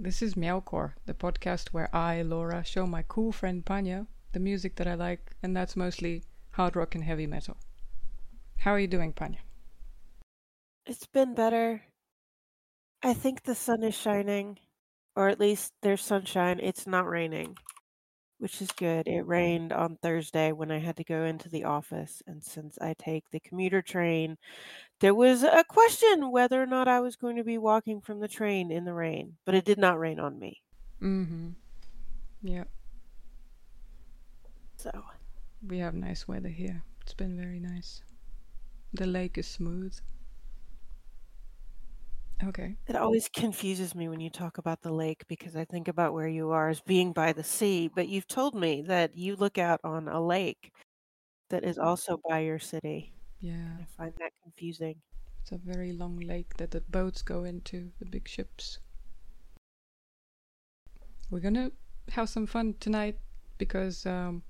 This is Meowcore, the podcast where I, Laura, show my cool friend Panya the music that I like, and that's mostly hard rock and heavy metal. How are you doing, Panya? It's been better. I think the sun is shining, or at least there's sunshine. It's not raining, which is good. It rained on Thursday when I had to go into the office, and since I take the commuter train, there was a question whether or not I was going to be walking from the train in the rain, but it did not rain on me. Mm-hmm. Yeah. So We have nice weather here. It's been very nice. The lake is smooth. Okay. it always confuses me when you talk about the lake because I think about where you are as being by the sea, but you've told me that you look out on a lake that is also by your city. Yeah. I find that confusing. It's a very long lake that the boats go into, the big ships. We're gonna have some fun tonight because um,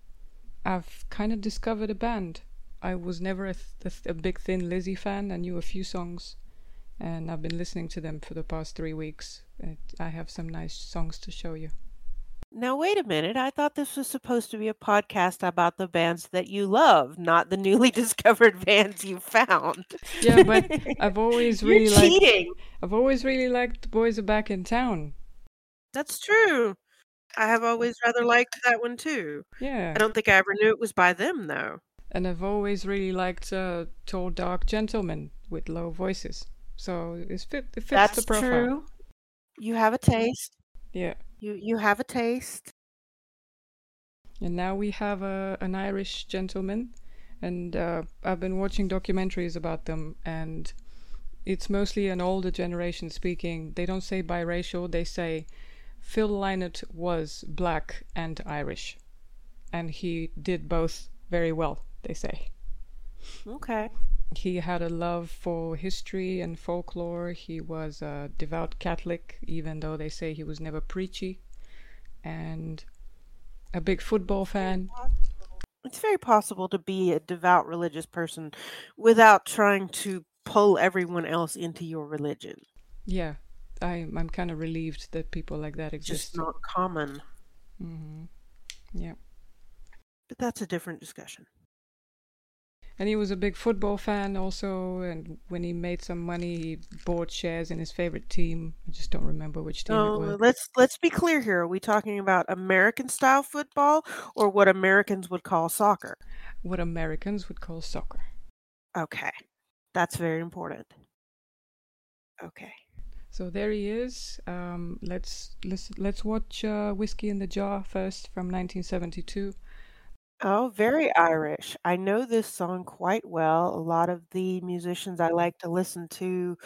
I've kind of discovered a band. I was never a, th- a, th- a big Thin Lizzy fan. I knew a few songs, and I've been listening to them for the past three weeks. I have some nice songs to show you. Now, wait a minute. I thought this was supposed to be a podcast about the bands that you love, not the newly discovered bands you found. Yeah, but I've always really You're liked. cheating. I've always really liked the boys are back in town. That's true. I have always rather liked that one too. Yeah. I don't think I ever knew it was by them though. And I've always really liked uh, tall, dark gentlemen with low voices. So it's fit, it fits That's the profile. true. You have a taste. Yeah. You you have a taste. And now we have a, an Irish gentleman, and uh, I've been watching documentaries about them, and it's mostly an older generation speaking. They don't say biracial, they say Phil Lynott was black and Irish, and he did both very well, they say. Okay. He had a love for history and folklore. He was a devout Catholic, even though they say he was never preachy, and a big football fan. It's very possible to be a devout religious person without trying to pull everyone else into your religion. Yeah, I, I'm kind of relieved that people like that It's just not common. hmm Yeah. But that's a different discussion. And he was a big football fan also, and when he made some money, he bought shares in his favorite team. I just don't remember which team it No, was. let's let's be clear here. Are we talking about American style football or what Americans would call soccer? What Americans would call soccer. Okay. That's very important. Okay. So there he is. Um, let's let's let's watch uh, Whiskey in the Jar first from 1972. Oh, very Irish. I know this song quite well. A lot of the musicians I like to listen to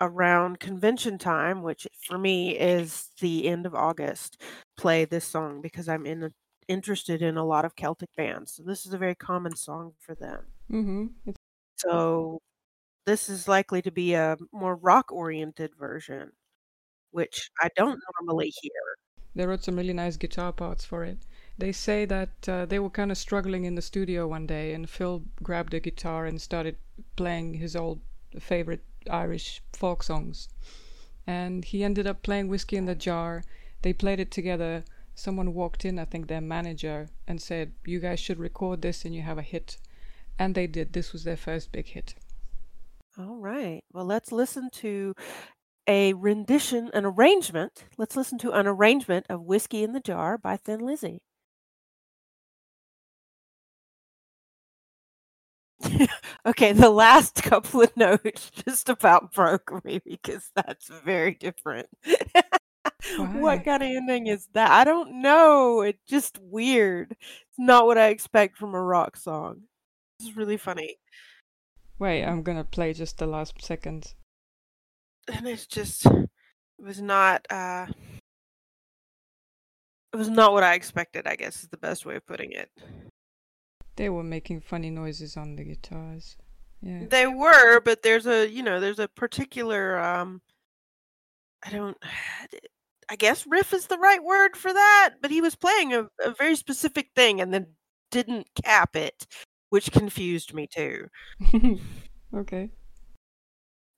around convention time, which for me is the end of August, play this song because I'm in interested in a lot of Celtic bands. So this is a very common song for them. Mm-hmm. So this is likely to be a more rock oriented version, which I don't normally hear. They wrote some really nice guitar parts for it. They say that uh, they were kind of struggling in the studio one day, and Phil grabbed a guitar and started playing his old favorite Irish folk songs. And he ended up playing Whiskey in the Jar. They played it together. Someone walked in, I think their manager, and said, You guys should record this and you have a hit. And they did. This was their first big hit. All right. Well, let's listen to a rendition, an arrangement. Let's listen to an arrangement of Whiskey in the Jar by Thin Lizzy. okay, the last couple of notes just about broke me because that's very different. What kind of ending is that? I don't know. It's just weird. It's not what I expect from a rock song. It's really funny. Wait, I'm gonna play just the last second. and it's just it was not uh it was not what I expected, I guess is the best way of putting it. They were making funny noises on the guitars. Yeah. They were, but there's a you know, there's a particular um I don't I guess riff is the right word for that, but he was playing a, a very specific thing and then didn't cap it, which confused me too. okay.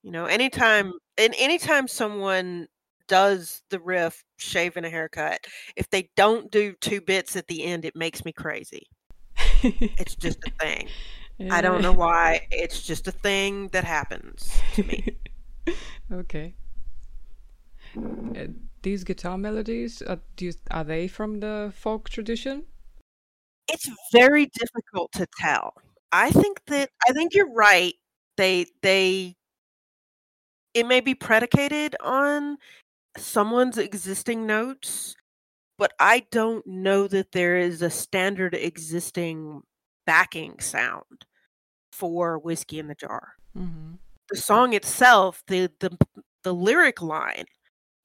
You know, anytime and anytime someone does the riff shave and a haircut. If they don't do two bits at the end, it makes me crazy. It's just a thing. I don't know why. It's just a thing that happens to me. okay. Uh, these guitar melodies, do you, are they from the folk tradition? It's very difficult to tell. I think that I think you're right. They they it may be predicated on someone's existing notes, but I don't know that there is a standard existing backing sound for whiskey in the jar. Mm-hmm. The song itself, the the the lyric line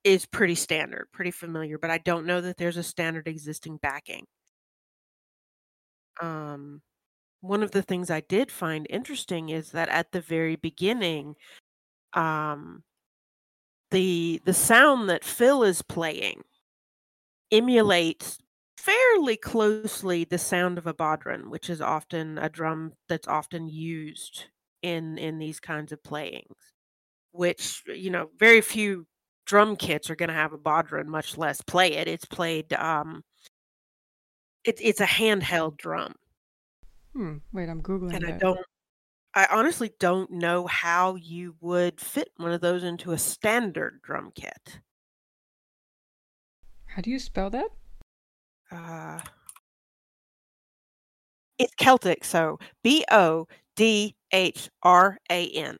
is pretty standard, pretty familiar, but I don't know that there's a standard existing backing. Um one of the things I did find interesting is that at the very beginning, um, the the sound that Phil is playing emulates fairly closely the sound of a bodhran, which is often a drum that's often used in in these kinds of playings. Which you know, very few drum kits are going to have a bodhran, much less play it. It's played. Um, it, it's a handheld drum. Hmm. Wait, I'm googling. And that. I don't I honestly don't know how you would fit one of those into a standard drum kit. How do you spell that? Uh, it's Celtic, so B O D H R A N.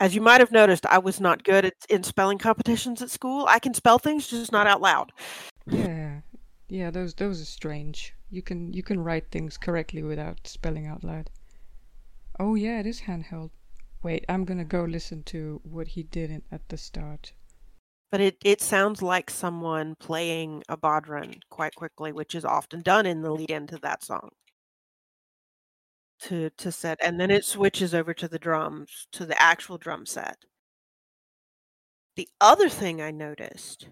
As you might have noticed, I was not good at, in spelling competitions at school. I can spell things, just not out loud. Yeah, yeah, those those are strange. You can you can write things correctly without spelling out loud. Oh yeah, it is handheld. Wait, I'm gonna go listen to what he did at the start. But it, it sounds like someone playing a bodhran quite quickly, which is often done in the lead into that song. To to set and then it switches over to the drums, to the actual drum set. The other thing I noticed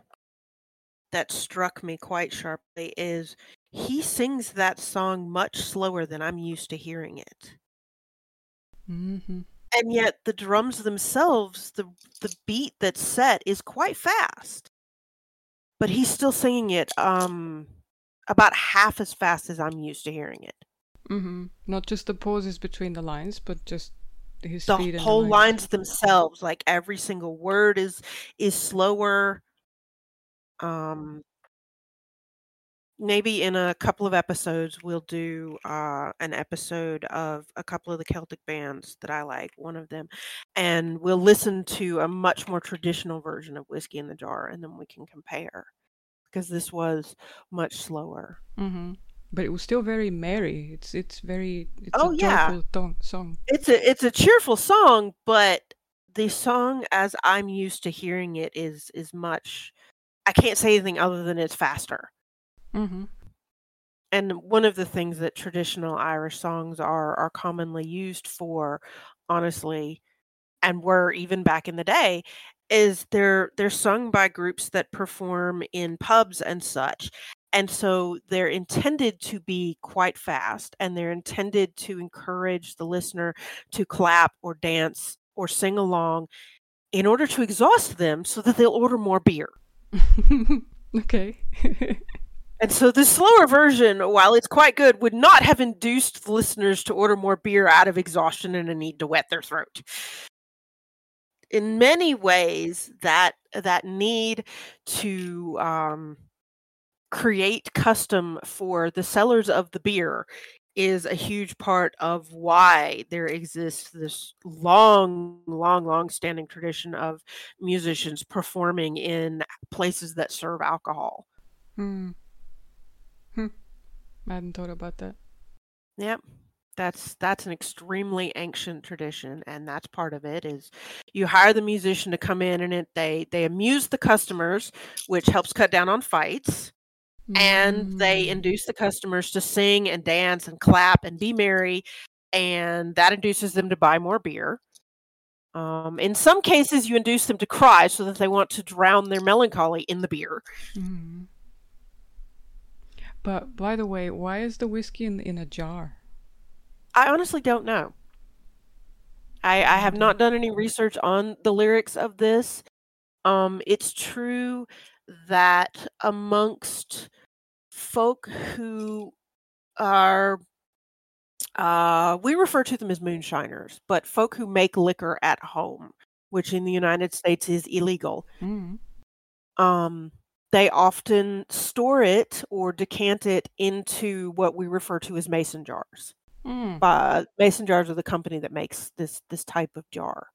that struck me quite sharply is he sings that song much slower than I'm used to hearing it. Mm-hmm. And yet the drums themselves, the the beat that's set is quite fast. But he's still singing it um about half as fast as I'm used to hearing it. Mm-hmm. Not just the pauses between the lines, but just his the speed. whole the lines themselves, like every single word is is slower. Um, maybe in a couple of episodes we'll do uh, an episode of a couple of the Celtic bands that I like, one of them, and we'll listen to a much more traditional version of Whiskey in the Jar, and then we can compare because this was much slower. Mm-hmm. But it was still very merry. It's it's very it's oh a yeah song. it's a it's a cheerful song, but the song as I'm used to hearing it is is much. I can't say anything other than it's faster. Mm-hmm. And one of the things that traditional Irish songs are are commonly used for, honestly, and were even back in the day, is they're they're sung by groups that perform in pubs and such. And so they're intended to be quite fast and they're intended to encourage the listener to clap or dance or sing along in order to exhaust them so that they'll order more beer. okay. And so the slower version, while it's quite good, would not have induced the listeners to order more beer out of exhaustion and a need to wet their throat. In many ways, that that need to um, create custom for the sellers of the beer is a huge part of why there exists this long, long, long standing tradition of musicians performing in places that serve alcohol. Hmm. I hadn't thought about that. Yep. That's that's an extremely ancient tradition and that's part of it is you hire the musician to come in and it they they amuse the customers which helps cut down on fights and they Mm. induce the customers to sing and dance and clap and be merry and that induces them to buy more beer. Um, in some cases you induce them to cry so that they want to drown their melancholy in the beer. Mm. But by the way, why is the whiskey in in a jar? I honestly don't know. I, I have not done any research on the lyrics of this, Um, it's true that amongst folk who are uh, we refer to them as moonshiners, but folk who make liquor at home, which in the United States is illegal. Mm. Um, they often store it or decant it into what we refer to as mason jars. Mm. Mason jars are the company that makes this this type of jar.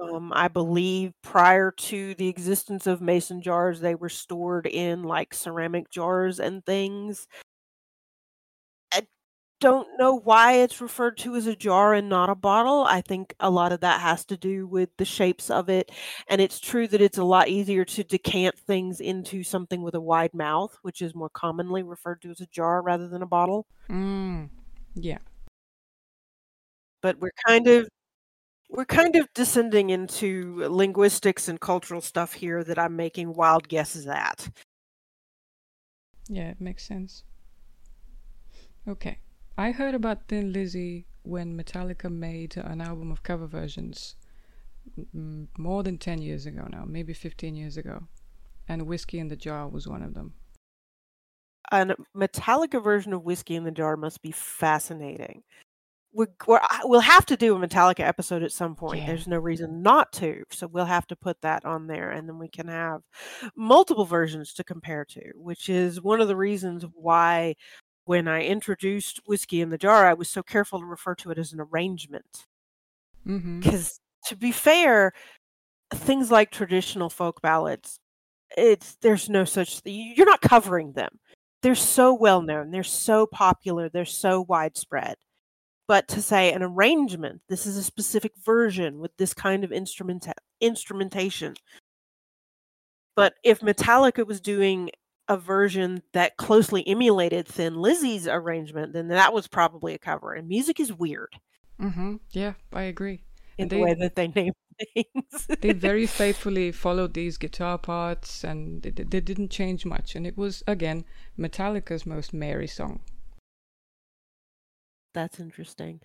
Um, I believe prior to the existence of mason jars, they were stored in like ceramic jars and things. Don't know why it's referred to as a jar and not a bottle. I think a lot of that has to do with the shapes of it. And it's true that it's a lot easier to decant things into something with a wide mouth, which is more commonly referred to as a jar rather than a bottle. Mm. Yeah. But we're kind of we're kind of descending into linguistics and cultural stuff here that I'm making wild guesses at. Yeah, it makes sense. Okay. I heard about Thin Lizzy when Metallica made an album of cover versions m- more than 10 years ago now, maybe 15 years ago. And Whiskey in the Jar was one of them. A Metallica version of Whiskey in the Jar must be fascinating. We're, we're, we'll have to do a Metallica episode at some point. Yeah. There's no reason not to. So we'll have to put that on there and then we can have multiple versions to compare to, which is one of the reasons why when I introduced Whiskey in the Jar, I was so careful to refer to it as an arrangement. Mm-hmm. Because to be fair, things like traditional folk ballads, it's there's no such you're not covering them. They're so well known, they're so popular, they're so widespread. But to say an arrangement, this is a specific version with this kind of instrument instrumentation. But if Metallica was doing a version that closely emulated Thin Lizzy's arrangement, then that was probably a cover. And music is weird Mm-hmm. Yeah, I agree. in And the they- way that they name things. they very faithfully followed these guitar parts and they, they didn't change much. And it was, again, Metallica's most merry song. That's interesting.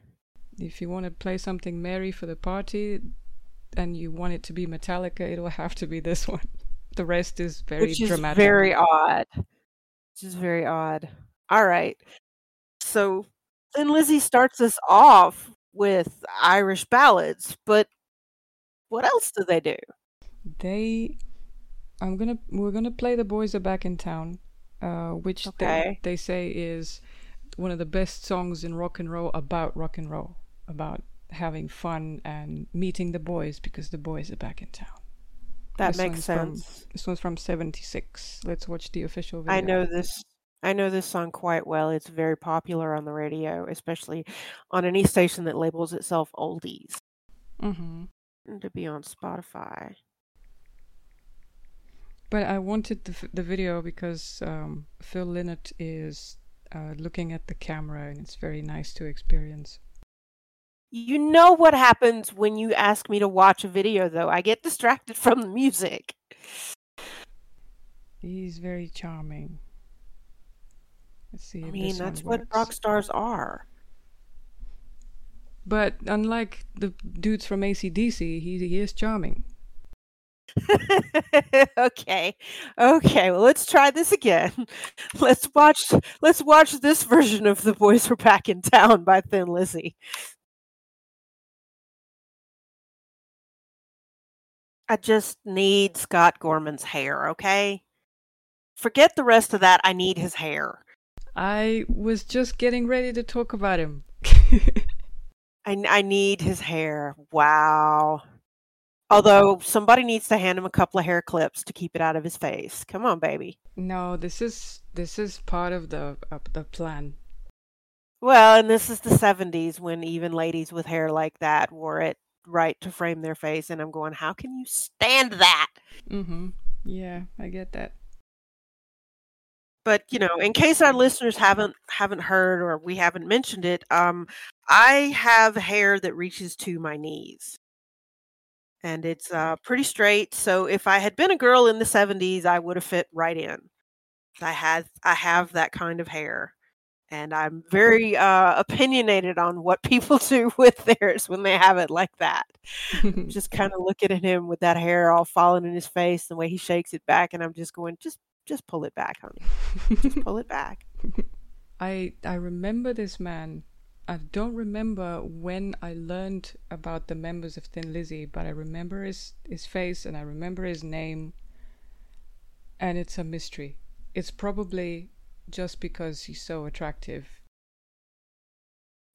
If you want to play something merry for the party and you want it to be Metallica, it'll have to be this one. The rest is very Which is dramatic. very odd. Which is very odd. All right. So Thin Lizzy starts us off with Irish ballads, but what else do they do? They, I'm gonna, we're gonna play "The Boys Are Back in Town," uh, which Okay. they, they say is one of the best songs in rock and roll about rock and roll, about having fun and meeting the boys because the boys are back in town. That This makes one's from- sense. This one's from '76. Let's watch the official video. I know this I know this song quite well. It's very popular on the radio, especially on any station that labels itself oldies. hmm to be on Spotify. But I wanted the, the video because um, Phil Lynott is uh, looking at the camera and it's very nice to experience. You know what happens when you ask me to watch a video though. I get distracted from the music. He's very charming. Let's see. I mean, that's what works. rock stars are. But unlike the dudes from ACDC, he, he is charming. okay. Okay, well let's try this again. Let's watch let's watch this version of The Boys Were Back in Town by Thin Lizzy. I just need Scott Gorham's hair, okay? Forget the rest of that. I need his hair. I was just getting ready to talk about him. I, I need his hair. Wow. Although somebody needs to hand him a couple of hair clips to keep it out of his face. Come on, baby. no, this is this is part of the of the plan. Well, and this is the 70s when even ladies with hair like that wore it right to frame their face. And I'm going, how can you stand that? Mm-hmm. Yeah, I get that. But you know, in case our listeners haven't haven't heard or we haven't mentioned it, um, I have hair that reaches to my knees, and it's uh, pretty straight. So if I had been a girl in the 70s, I would have fit right in. I had I have that kind of hair, and I'm very uh, opinionated on what people do with theirs when they have it like that. just kind of looking at him with that hair all falling in his face, the way he shakes it back, and I'm just going, just just pull it back, honey. just pull it back. I I remember this man. I don't remember when I learned about the members of Thin Lizzy, but I remember his his face and I remember his name. And it's a mystery. It's probably just because he's so attractive.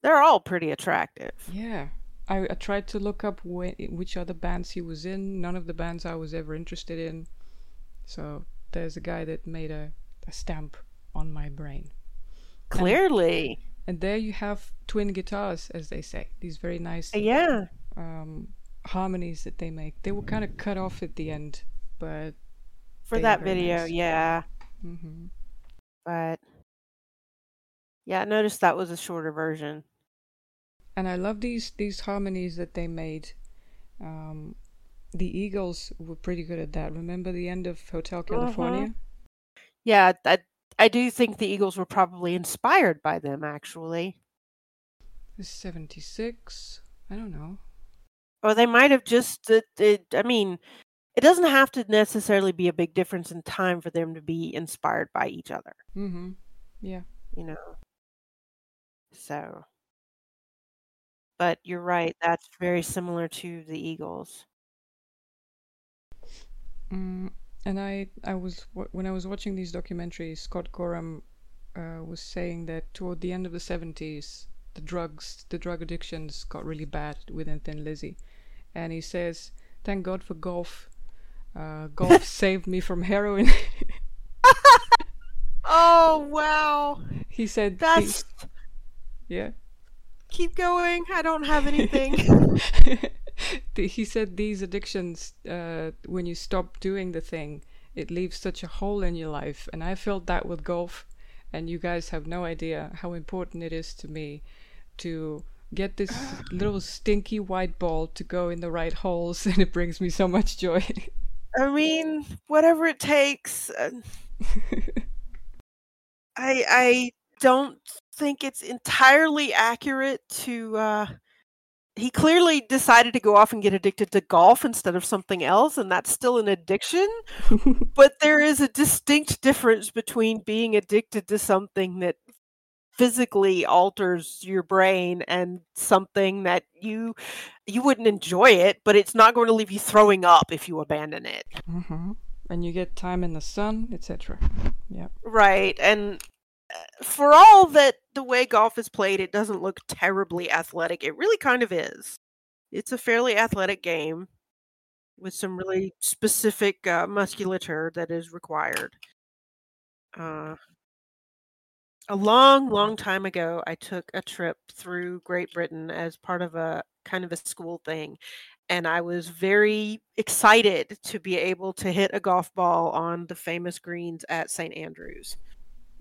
They're all pretty attractive. Yeah. I, I tried to look up wh- which other bands he was in. None of the bands I was ever interested in. So there's a guy that made a, a stamp on my brain. Clearly. And, and there you have twin guitars, as they say. These very nice yeah um, harmonies that they make. They were kind of cut off at the end, but for that video, nice. yeah. Mm-hmm. But yeah, I noticed that was a shorter version. And I love these these harmonies that they made. Um, the Eagles were pretty good at that. Remember the end of Hotel uh-huh. California? Uh-huh. Yeah, I, I do think the Eagles were probably inspired by them, actually. 76? I don't know. Or they might have just, it, it, I mean, it doesn't have to necessarily be a big difference in time for them to be inspired by each other. Mm-hmm. Yeah. You know. So. But you're right. That's very similar to the Eagles. Mm, and I, I was when I was watching these documentaries, Scott Gorham uh, was saying that toward the end of the seventies, the drugs, the drug addictions got really bad within Thin Lizzy, and he says, "Thank God for golf. Uh, golf saved me from heroin." oh wow! He said, "That's he, yeah." Keep going. I don't have anything. he said these addictions, uh, when you stop doing the thing, it leaves such a hole in your life. And I felt that with golf. And you guys have no idea how important it is to me to get this little stinky white ball to go in the right holes. And it brings me so much joy. I mean, whatever it takes. Uh, I I don't think it's entirely accurate to uh, he clearly decided to go off and get addicted to golf instead of something else and that's still an addiction but there is a distinct difference between being addicted to something that physically alters your brain and something that you you wouldn't enjoy it but it's not going to leave you throwing up if you abandon it mm-hmm. and you get time in the sun etc yeah right and for all that the way golf is played, it doesn't look terribly athletic. It really kind of is. It's a fairly athletic game with some really specific uh, musculature that is required. Uh, a long, long time ago, I took a trip through Great Britain as part of a kind of a school thing. And I was very excited to be able to hit a golf ball on the famous greens at St. Andrews.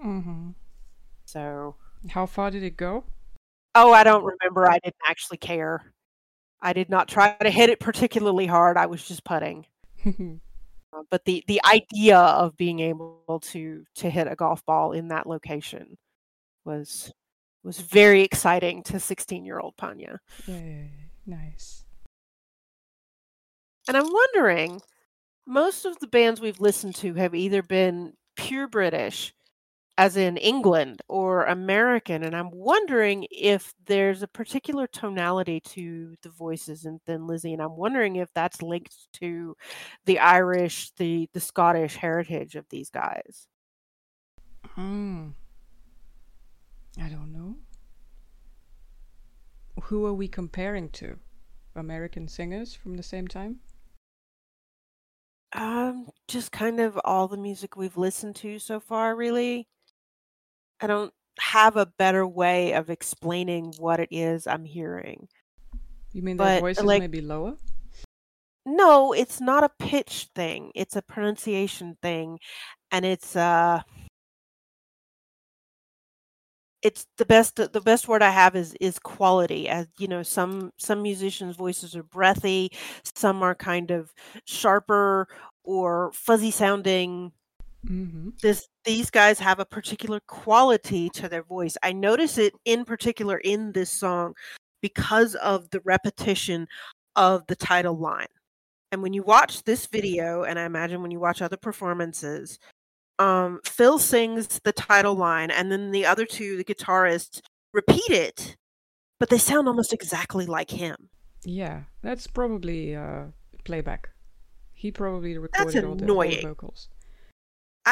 Mm-hmm. So, how far did it go? Oh, I don't remember. I didn't actually care. I did not try to hit it particularly hard. I was just putting. uh, but the the idea of being able to to hit a golf ball in that location was was very exciting to 16 year old Panya. Yeah, nice. And I'm wondering, most of the bands we've listened to have either been pure British as in England or American. And I'm wondering if there's a particular tonality to the voices in Thin Lizzy. And I'm wondering if that's linked to the Irish, the, the Scottish heritage of these guys. Hmm. I don't know. Who are we comparing to? American singers from the same time? Um, just kind of all the music we've listened to so far, really. I don't have a better way of explaining what it is I'm hearing. You mean their voices like, may be lower? No, it's not a pitch thing. It's a pronunciation thing, and it's uh it's the best the best word i have is is quality as you know some some musicians voices are breathy some are kind of sharper or fuzzy sounding Mm-hmm. This these guys have a particular quality to their voice. I notice it in particular in this song because of the repetition of the title line. And when you watch this video, and I imagine when you watch other performances, um, Phil sings the title line, and then the other two, the guitarists, repeat it, but they sound almost exactly like him. Yeah, that's probably uh, playback. He probably recorded all the, all the annoying. vocals.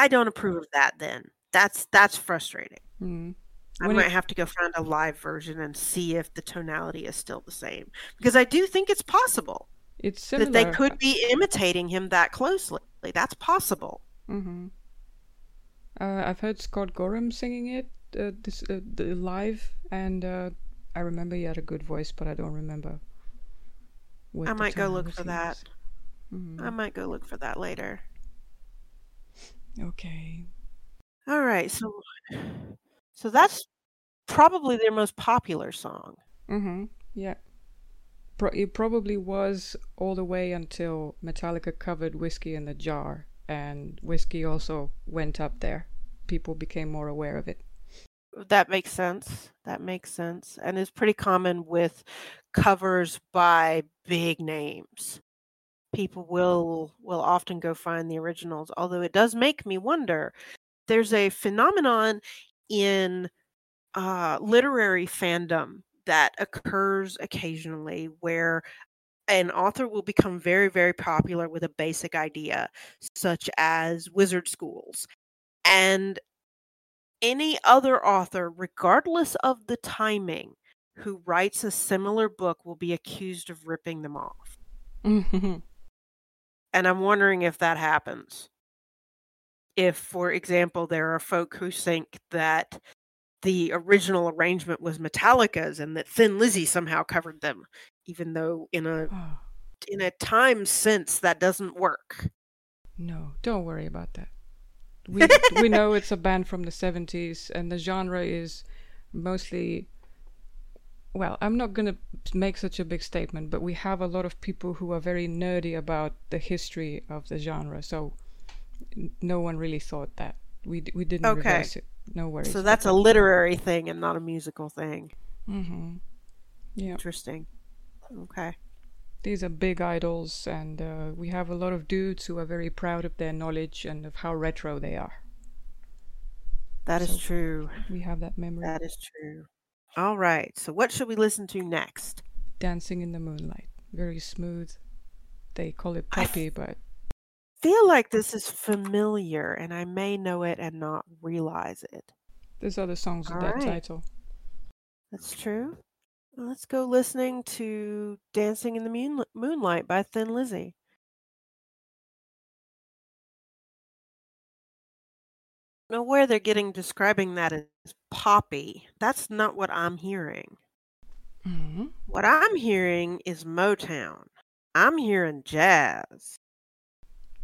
I don't approve of that. Then that's that's frustrating. Mm. I might it- have to go find a live version and see if the tonality is still the same because I do think it's possible It's similar. that they could be imitating him that closely. That's possible. hmm Uh, I've heard Scott Gorham singing it uh, this uh, the live, and uh, I remember he had a good voice, but I don't remember. I might go look for that. Mhm. I might go look for that later. Okay. All right, so so that's probably their most popular song. Mm-hmm. Yeah. Pro- it probably was all the way until Metallica covered Whiskey in the Jar, and Whiskey also went up there. People became more aware of it. That makes sense. That makes sense, and is pretty common with covers by big names. People will will often go find the originals, although it does make me wonder. There's a phenomenon in uh, literary fandom that occurs occasionally where an author will become very, very popular with a basic idea, such as wizard schools. And any other author, regardless of the timing, who writes a similar book will be accused of ripping them off. Mhm. And I'm wondering if that happens. If, for example, there are folk who think that the original arrangement was Metallica's and that Thin Lizzy somehow covered them, even though in a Oh, in a time sense that doesn't work. no, don't worry about that. We we know it's a band from the 70s, and the genre is mostly. Well, I'm not gonna make such a big statement, but we have a lot of people who are very nerdy about the history of the genre, so no one really thought that. We d- we didn't Okay. reverse it. No worries. So that's a literary thing and not a musical thing. Mm-hmm. Yeah. Interesting. Okay. these are big idols, and uh, we have a lot of dudes who are very proud of their knowledge and of how retro they are. That is So- true. We have that memory. That is true. All right. So what should we listen to next? Dancing in the moonlight, very smooth. They call it poppy, but feel like this is familiar and I may know it and not realize it. there's other songs with All that right. title. That's true. Well, let's go listening to Dancing in the Moon- Moonlight by Thin Lizzy. Now, where they're getting describing that as poppy, that's not what I'm hearing. hmm What I'm hearing is Motown. I'm hearing jazz.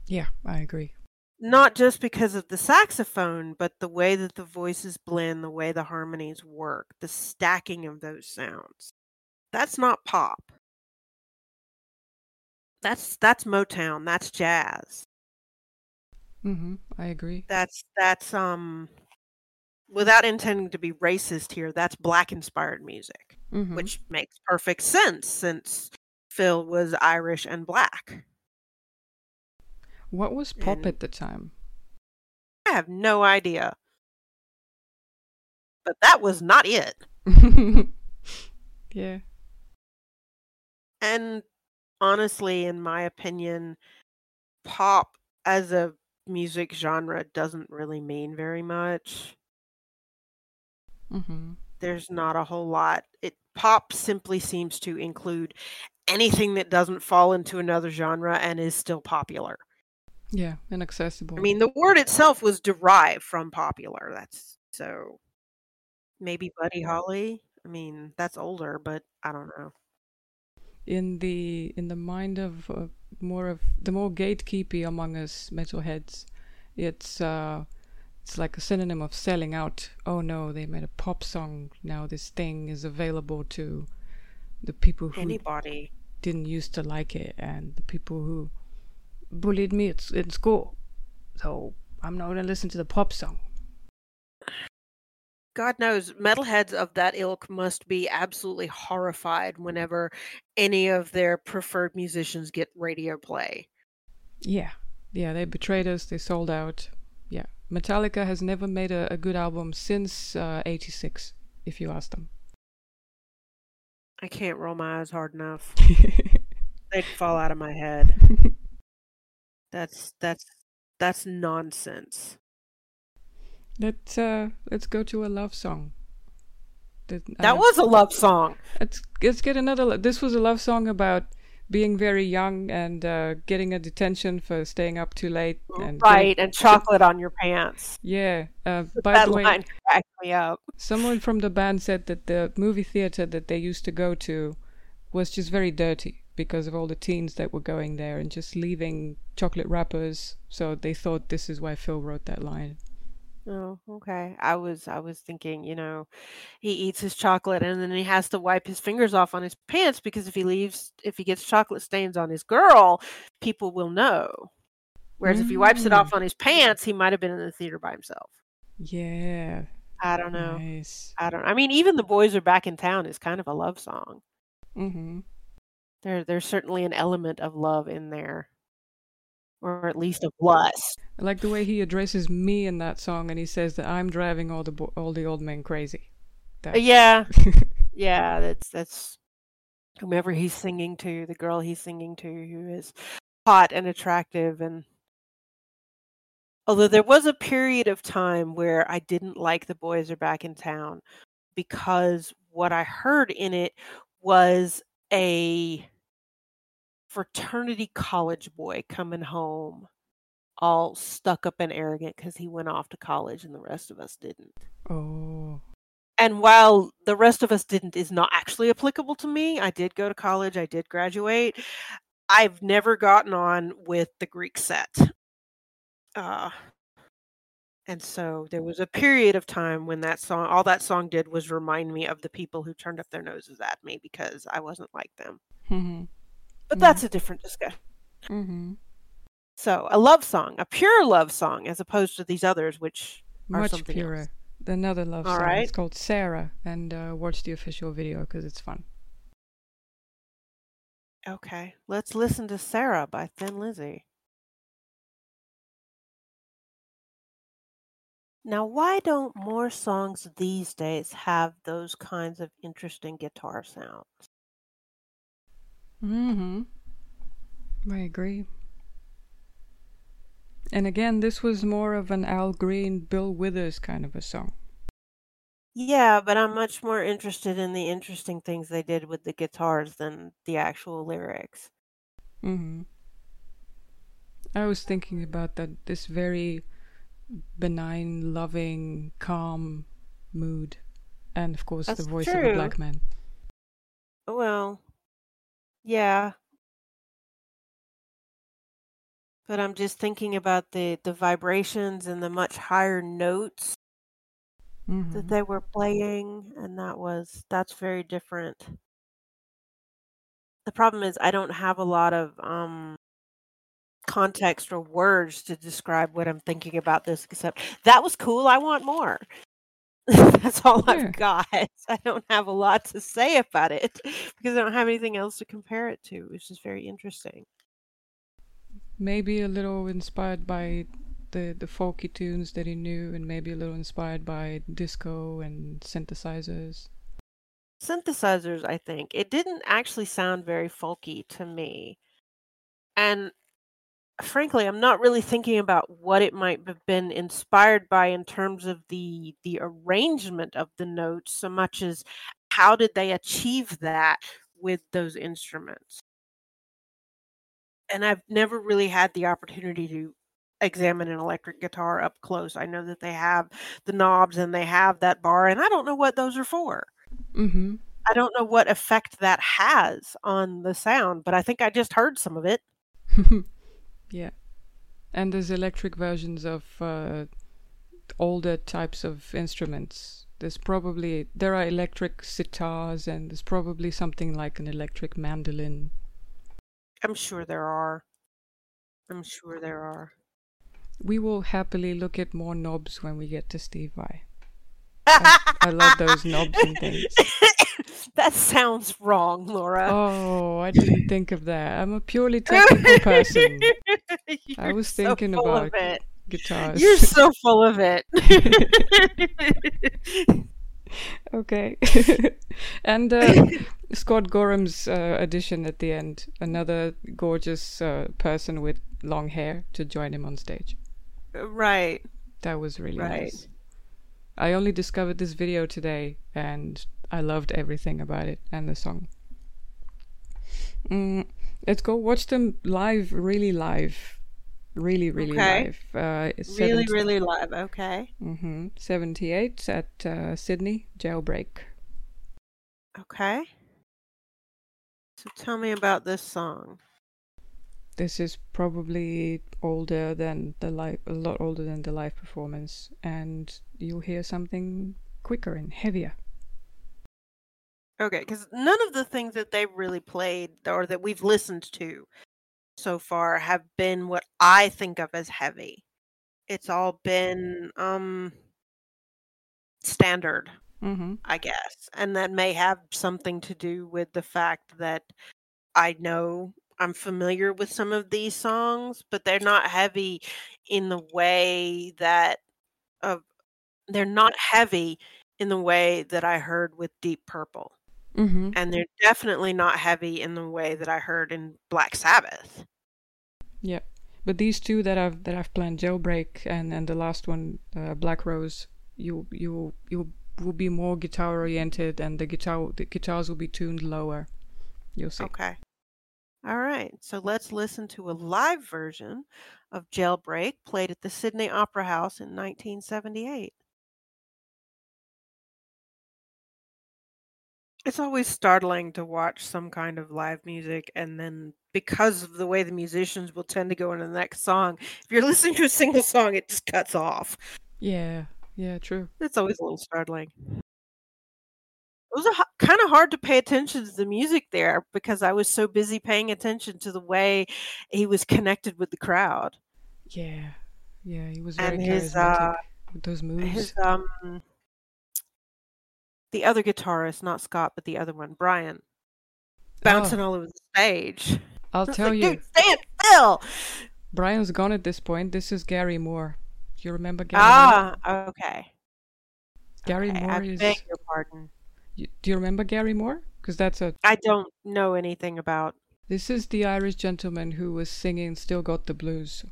Yeah, I agree. Not just because of the saxophone, but the way that the voices blend, the way the harmonies work, the stacking of those sounds. That's not pop. That's that's Motown, that's jazz. Hmm I agree. That's that's um without intending to be racist here, that's black inspired music, hmm which makes perfect sense since Phil was Irish and black. What was pop and- at the time? I have no idea. But that was not it. yeah. And honestly, in my opinion, pop as a music genre doesn't really mean very much. hmm There's not a whole lot. It pop simply seems to include anything that doesn't fall into another genre and is still popular. Yeah, inaccessible. I mean, the word itself was derived from popular. That's so maybe Buddy Holly. I mean, that's older, but I don't know. in the in the mind of uh, more of the more gatekeepy among us metalheads, it's uh, it's like a synonym of selling out. Oh no, they made a pop song. Now this thing is available to the people who Anybody. didn't used to like it and the people who bullied me at, school. So I'm not gonna listen to the pop song. God knows, metalheads of that ilk must be absolutely horrified whenever any of their preferred musicians get radio play. Yeah, yeah, they betrayed us. They sold out. Yeah, Metallica has never made a, a good album since uh, '86. If you ask them, I can't roll my eyes hard enough. They'd fall out of my head. That's that's that's nonsense. Let's uh, let's go to a love song. That, that was a love song. Let's let's get another. This was a love song about being very young and uh, getting a detention for staying up too late. And right, and chocolate on your pants. Yeah. Uh, by that the way, line cracked me up. Someone from the band said that the movie theater that they used to go to was just very dirty because of all the teens that were going there and just leaving chocolate wrappers. So they thought this is why Phil wrote that line. Oh, okay. I was I was thinking, you know, he eats his chocolate and then he has to wipe his fingers off on his pants because if he leaves if he gets chocolate stains on his girl, people will know. Whereas if he wipes it off Mm. on his pants, he might have been in the theater by himself. Yeah. I don't know. Nice. I don't I mean even the boys are back in town is kind of a love song. Mm-hmm. There there's certainly an element of love in there. Or at least of lust. I like the way he addresses me in that song, and he says that I'm driving all the bo- all the old men crazy. That- uh, Yeah. Yeah, that's that's whomever he's singing to, the girl he's singing to who is hot and attractive and although there was a period of time where I didn't like the boys are back in town because what I heard in it was a fraternity college boy coming home all stuck up and arrogant because he went off to college and the rest of us didn't. Oh. And while the rest of us didn't is not actually applicable to me, I did go to college, I did graduate. I've never gotten on with the Greek set. Uh and so there was a period of time when that song all that song did was remind me of the people who turned up their noses at me because I wasn't like them. Mm-hmm. But that's a different discussion. Mm-hmm. So, a love song, a pure love song as opposed to these others which are Much something purer. else. Another love All song. right. It's called Sarah, and uh, watch the official video because it's fun. Okay, let's listen to Sarah by Thin Lizzy. Now, why don't more songs these days have those kinds of interesting guitar sounds? Mm-hmm. I agree. And again, this was more of an Al Green, Bill Withers kind of a song. Yeah, but I'm much more interested in the interesting things they did with the guitars than the actual lyrics. Mm-hmm. I was thinking about that this very benign, loving, calm mood, and of course That's the voice of true. a black man. Well, yeah. But I'm just thinking about the the vibrations and the much higher notes Mm-hmm. that they were playing and that was that's very different. The problem is I don't have a lot of um context or words to describe what I'm thinking about this except that was cool, I want more. That's all Yeah. I've got. I don't have a lot to say about it because I don't have anything else to compare it to, which is very interesting. Maybe a little inspired by the the folky tunes that he knew, and maybe a little inspired by disco and synthesizers. synthesizers i think it didn't actually sound very folky to me and frankly i'm not really thinking about what it might have been inspired by in terms of the the arrangement of the notes so much as how did they achieve that with those instruments and i've never really had the opportunity to examine an electric guitar up close i know that they have the knobs and they have that bar and i don't know what those are for Mm-hmm. I don't know what effect that has on the sound, but I think I just heard some of it. yeah. And there's electric versions of uh, older types of instruments. There's probably there are electric sitars, and there's probably something like an electric mandolin. I'm sure there are. I'm sure there are. we will happily look at more knobs when we get to Steve Vai. I, I love those knobs and things. that sounds wrong, Laura. Oh, I didn't think of that. I'm a purely technical person. I was so thinking about it. guitars. You're so full of it. okay. and uh, Scott Gorham's uh, addition at the end, another gorgeous uh, person with long hair to join him on stage. right. That was really Right. nice. I only discovered this video today and I loved everything about it and the song. Mm, let's go watch them live, really live. Really, really Okay. live. Uh, it's Really, 70 really live. Okay. mhm, 78 at uh, Sydney, Jailbreak. Okay. So tell me about this song. This is probably older than the live, a lot older than the live performance, and you'll hear something quicker and heavier. Okay, because none of the things that they've really played or that we've listened to so far have been what I think of as heavy. It's all been um standard, Mm-hmm. I guess. And that may have something to do with the fact that I know I'm familiar with some of these songs, but they're not heavy in the way that of they're not heavy in the way that I heard with Deep Purple. Mm-hmm. and they're definitely not heavy in the way that I heard in Black Sabbath. Yeah, but these two that I've that I've planned, Jailbreak and and the last one, uh, Black Rose, you you you will be more guitar oriented, and the guitar the guitars will be tuned lower. You'll see. Okay. All right. So let's listen to a live version of Jailbreak played at the Sydney Opera House in 1978. It's always startling to watch some kind of live music and then because of the way the musicians will tend to go into the next song, if you're listening to a single song, it just cuts off. Yeah, yeah, true. It's always a little startling. It was kind of hard to pay attention to the music there because I was so busy paying attention to the way he was connected with the crowd. Yeah, yeah, he was very And his, uh, with those moves. His um, the other guitarist, not Scott, but the other one, Brian, bouncing all over the stage. I'll tell like, you, dude, stand still. Brian's gone at this point. This is Gary Moore. Do you remember Gary Moore? Ah, okay. Gary okay, Moore I is. beg your pardon. You, do you remember Gary Moore? Because that's a. I don't know anything about. This is the Irish gentleman who was singing "Still Got the Blues."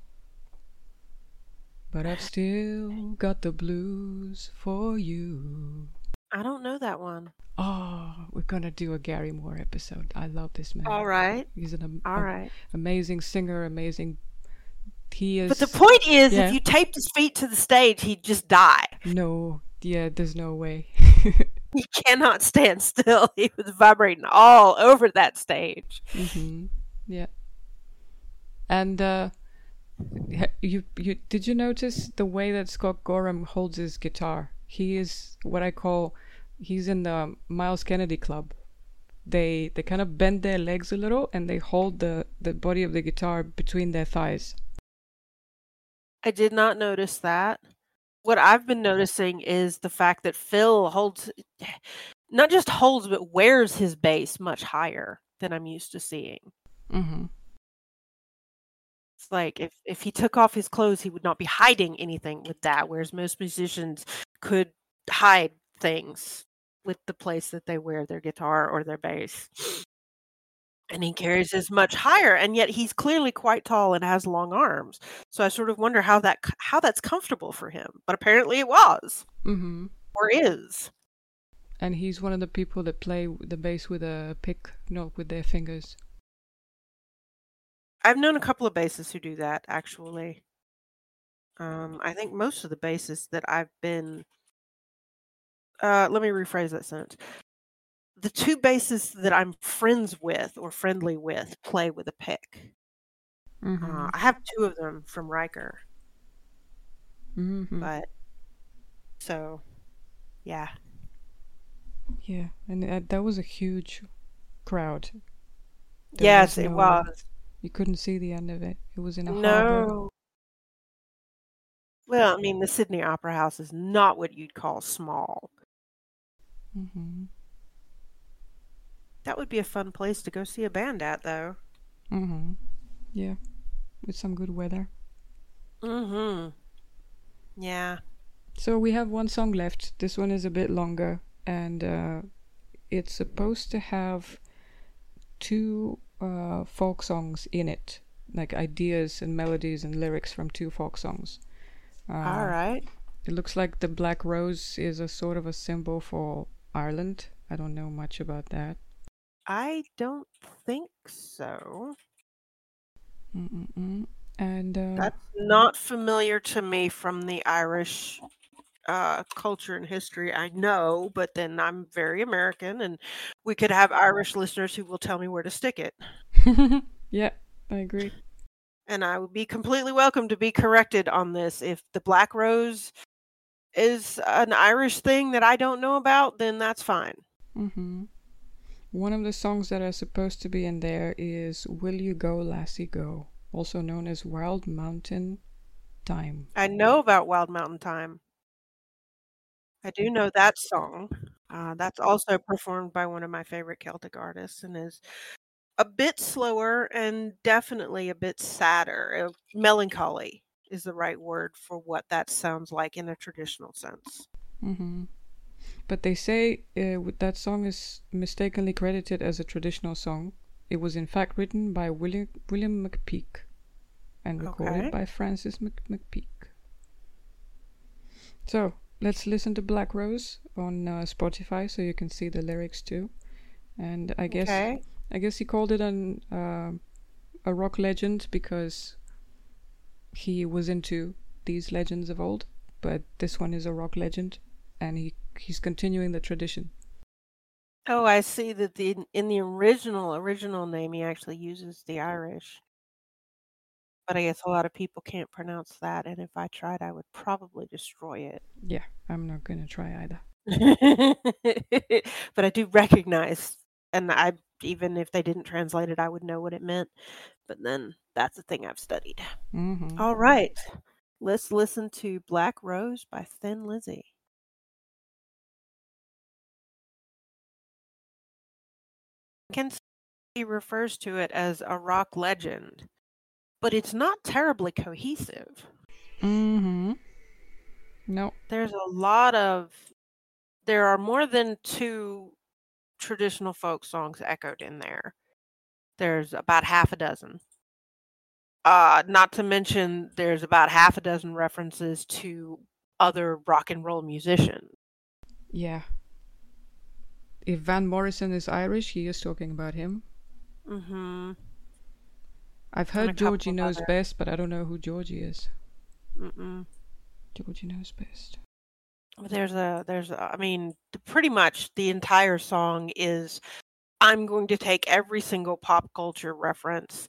But I've still got the blues for you. I don't know that one. Oh, we're gonna do a Gary Moore episode. I love this man. All right. He's an am- All right. amazing singer, amazing. He is. But the point is, Yeah. if you taped his feet to the stage, he'd just die. No, yeah, there's no way. He cannot stand still. He was vibrating all over that stage. Mm-hmm. Yeah. And uh, you you did you notice the way that Scott Gorham holds his guitar? He is what I call he's in the Myles Kennedy Club. They they kind of bend their legs a little and they hold the the body of the guitar between their thighs. I did not notice that. What I've been noticing is the fact that Phil holds, not just holds, but wears his bass much higher than I'm used to seeing. Mm-hmm. It's like if, if he took off his clothes, he would not be hiding anything with that, whereas most musicians could hide things with the place that they wear their guitar or their bass. And he carries this much higher, and yet he's clearly quite tall and has long arms. So I sort of wonder how that how that's comfortable for him. But apparently it was Mm-hmm. or is. And he's one of the people that play the bass with a pick, not with their fingers. I've known a couple of bassists who do that actually. Um, I think most of the bassists that I've been. Uh, let me rephrase that sentence. The two bases that I'm friends with or friendly with play with a pick. Mm-hmm. Uh, I have two of them from Riker, mm-hmm. but so yeah. Yeah, and uh, that was a huge crowd. There yes, was it was. You couldn't see the end of it. It was in a harbor. No. Well, I mean, the Sydney Opera House is not what you'd call small. Mm-hmm. That would be a fun place to go see a band at, though. Mm-hmm. Yeah, with some good weather. Mm-hmm. Yeah. So we have one song left. This one is a bit longer, and uh, it's supposed to have two uh, folk songs in it, like ideas and melodies and lyrics from two folk songs. Uh, All right. It looks like the black rose is a sort of a symbol for Ireland. I don't know much about that. I don't think so. Mm-mm-mm. And uh, That's not familiar to me from the Irish uh, culture and history. I know, but then I'm very American, and we could have Irish listeners who will tell me where to stick it. yeah, I agree. And I would be completely welcome to be corrected on this. If the Black Rose is an Irish thing that I don't know about, then that's fine. Mm-hmm. One of the songs that are supposed to be in there is Will You Go, Lassie Go, also known as Wild Mountain Thyme. I know about Wild Mountain Thyme. I do know that song. Uh, that's also performed by one of my favorite Celtic artists and is a bit slower and definitely a bit sadder. Uh, melancholy is the right word for what that sounds like in a traditional sense. Mm-hmm. But they say uh, that song is mistakenly credited as a traditional song. It was in fact written by William William McPeake and recorded Okay. by Francis Mc, McPeake. So let's listen to Black Rose on uh, Spotify so you can see the lyrics too. And I guess Okay. I guess he called it an uh, a rock legend because he was into these legends of old. But this one is a rock legend, and he he's continuing the tradition. Oh, I see that the in the original original name he actually uses the Irish. But I guess a lot of people can't pronounce that, and if I tried, I would probably destroy it. Yeah, I'm not gonna try either. but I do recognize, and I even if they didn't translate it, I would know what it meant. But then that's the thing I've studied. Mm-hmm. All right, let's listen to Black Rose by Thin Lizzy. Can he refers to it as a rock legend, but it's not terribly cohesive. Mm-hmm. No. There's a lot of there are more than two traditional folk songs echoed in there. There's about half a dozen. Uh, not to mention there's about half a dozen references to other rock and roll musicians. Yeah. If Van Morrison is Irish, he is talking about him. Mm-hmm. I've heard Georgie knows other- best, but I don't know who Georgie is. Mm-mm. Georgie knows best. There's a there's a, I mean pretty much the entire song is I'm going to take every single pop culture reference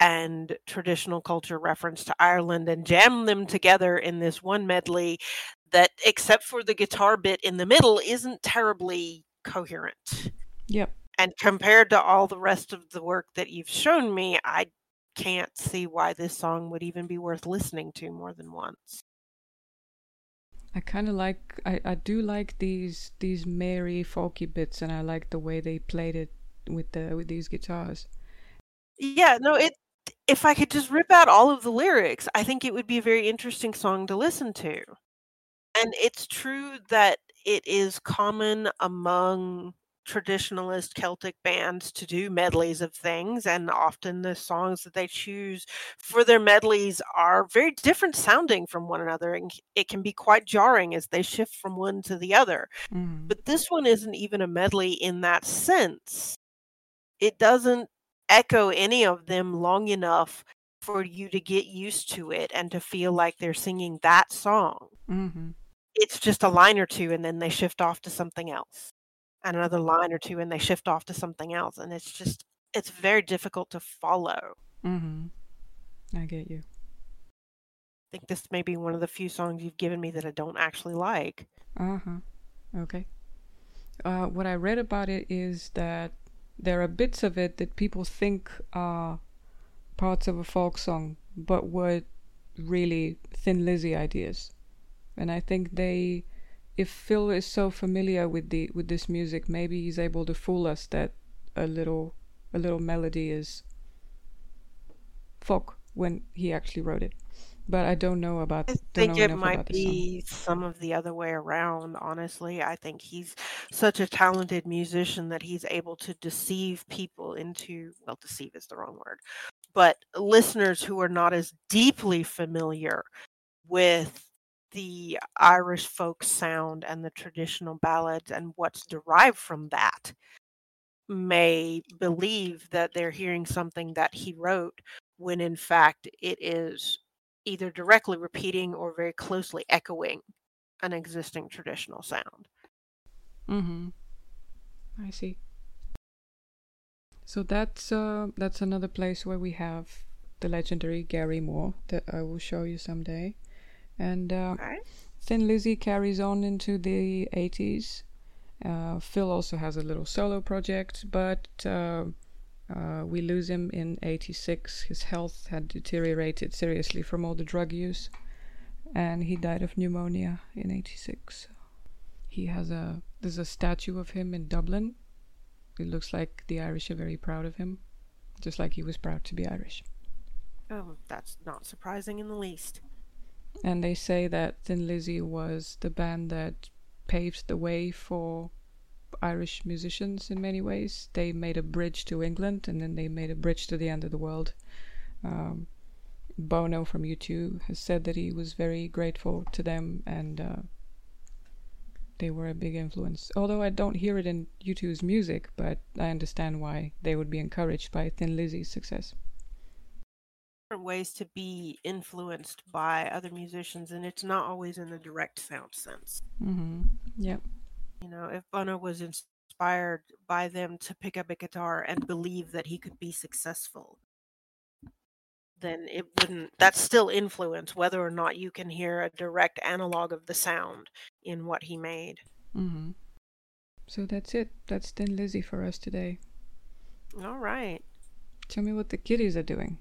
and traditional culture reference to Ireland and jam them together in this one medley that except for the guitar bit in the middle isn't terribly coherent. Yep. And compared to all the rest of the work that you've shown me, I can't see why this song would even be worth listening to more than once. I kind of like I, I do like these these merry folky bits, and I like the way they played it with the with these guitars. Yeah, no, it if I could just rip out all of the lyrics, I think it would be a very interesting song to listen to. And it's true that it is common among traditionalist Celtic bands to do medleys of things, and often the songs that they choose for their medleys are very different sounding from one another, and it can be quite jarring as they shift from one to the other. Mm. But this one isn't even a medley in that sense. It doesn't echo any of them long enough for you to get used to it and to feel like they're singing that song. Mm-hmm. It's just a line or two and then they shift off to something else. And another line or two and they shift off to something else. And it's just, it's very difficult to follow. Mm-hmm. I get you. I think this may be one of the few songs you've given me that I don't actually like. Uh huh. Okay. Uh, what I read about it is that there are bits of it that people think are parts of a folk song, but were really Thin Lizzy ideas, and I think they, if Phil is so familiar with the with this music, maybe he's able to fool us that a little a little melody is folk when he actually wrote it. But I don't know about. I think it might about the song. be some of the other way around, honestly. I think he's such a talented musician that he's able to deceive people into, well, deceive is the wrong word, but listeners who are not as deeply familiar with the Irish folk sound and the traditional ballads and what's derived from that may believe that they're hearing something that he wrote when in fact it is either directly repeating or very closely echoing an existing traditional sound. Mm-hmm. I see. So that's uh, that's another place where we have the legendary Gary Moore that I will show you someday, and uh, Okay. Thin Lizzy carries on into the 80s. Uh, Phil also has a little solo project, but uh, we lose him in 86. His health had deteriorated seriously from all the drug use, and he died of pneumonia in 86. He has a there's a statue of him in Dublin. It looks like the Irish are very proud of him, just like he was proud to be Irish. Oh, that's not surprising in the least. And they say that Thin Lizzy was the band that paved the way for Irish musicians in many ways. They made a bridge to England and then they made a bridge to the end of the world. Um, Bono from U2 has said that he was very grateful to them and uh, they were a big influence. Although I don't hear it in U2's music, but I understand why they would be encouraged by Thin Lizzy's success. Different ways to be influenced by other musicians, and it's not always in a direct sound sense. Mm-hmm. Yep. You know, if Bono was inspired by them to pick up a guitar and believe that he could be successful, then it wouldn't, that's still influence, whether or not you can hear a direct analog of the sound in what he made. Mm-hmm. So that's it. That's Thin Lizzy for us today. All right. Tell me what the kiddies are doing.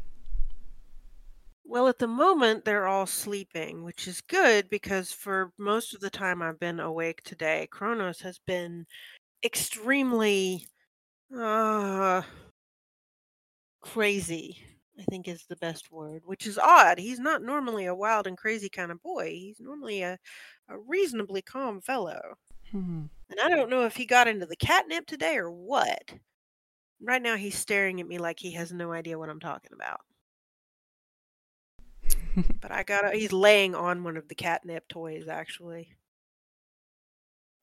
Well, at the moment, they're all sleeping, which is good because for most of the time I've been awake today, Kronos has been extremely uh, crazy, I think is the best word, which is odd. He's not normally a wild and crazy kind of boy. He's normally a, a reasonably calm fellow. Hmm. And I don't know if he got into the catnip today or what. Right now, he's staring at me like he has no idea what I'm talking about. But I got he's laying on one of the catnip toys actually.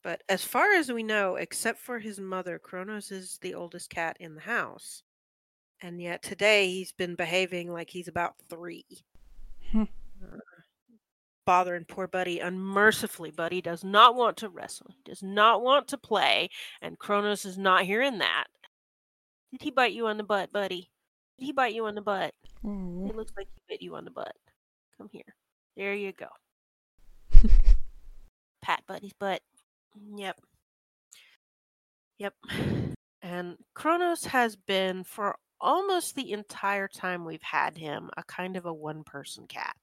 But as far as we know, except for his mother, Kronos is the oldest cat in the house. And yet today he's been behaving like he's about three. Hmm. Uh, bothering poor Buddy unmercifully. Buddy does not want to wrestle. He does not want to play. And Kronos is not hearing that. Did he bite you on the butt, Buddy? Did he bite you on the butt? Oh. It looks like he bit you on the butt. Come here. There you go. Pat Buddy's butt. Yep. Yep. And Kronos has been for almost the entire time we've had him a kind of a one person cat.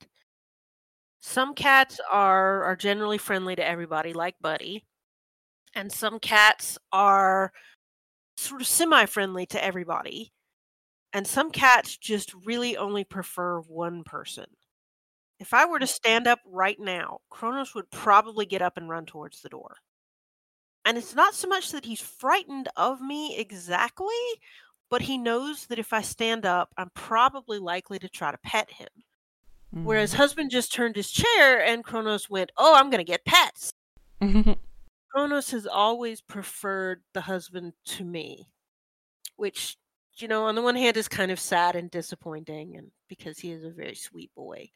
Some cats are are generally friendly to everybody like Buddy. And some cats are sort of semi friendly to everybody. And some cats just really only prefer one person. If I were to mm. stand up right now, Kronos would probably get up and run towards the door. And it's not so much that he's frightened of me exactly, but he knows that if I stand up, I'm probably likely to try to pet him. Whereas mm. husband just turned his chair and Kronos went, Oh, I'm going to get pets. Kronos has always preferred the husband to me, which, you know, on the one hand is kind of sad and disappointing, and because he is a very sweet boy.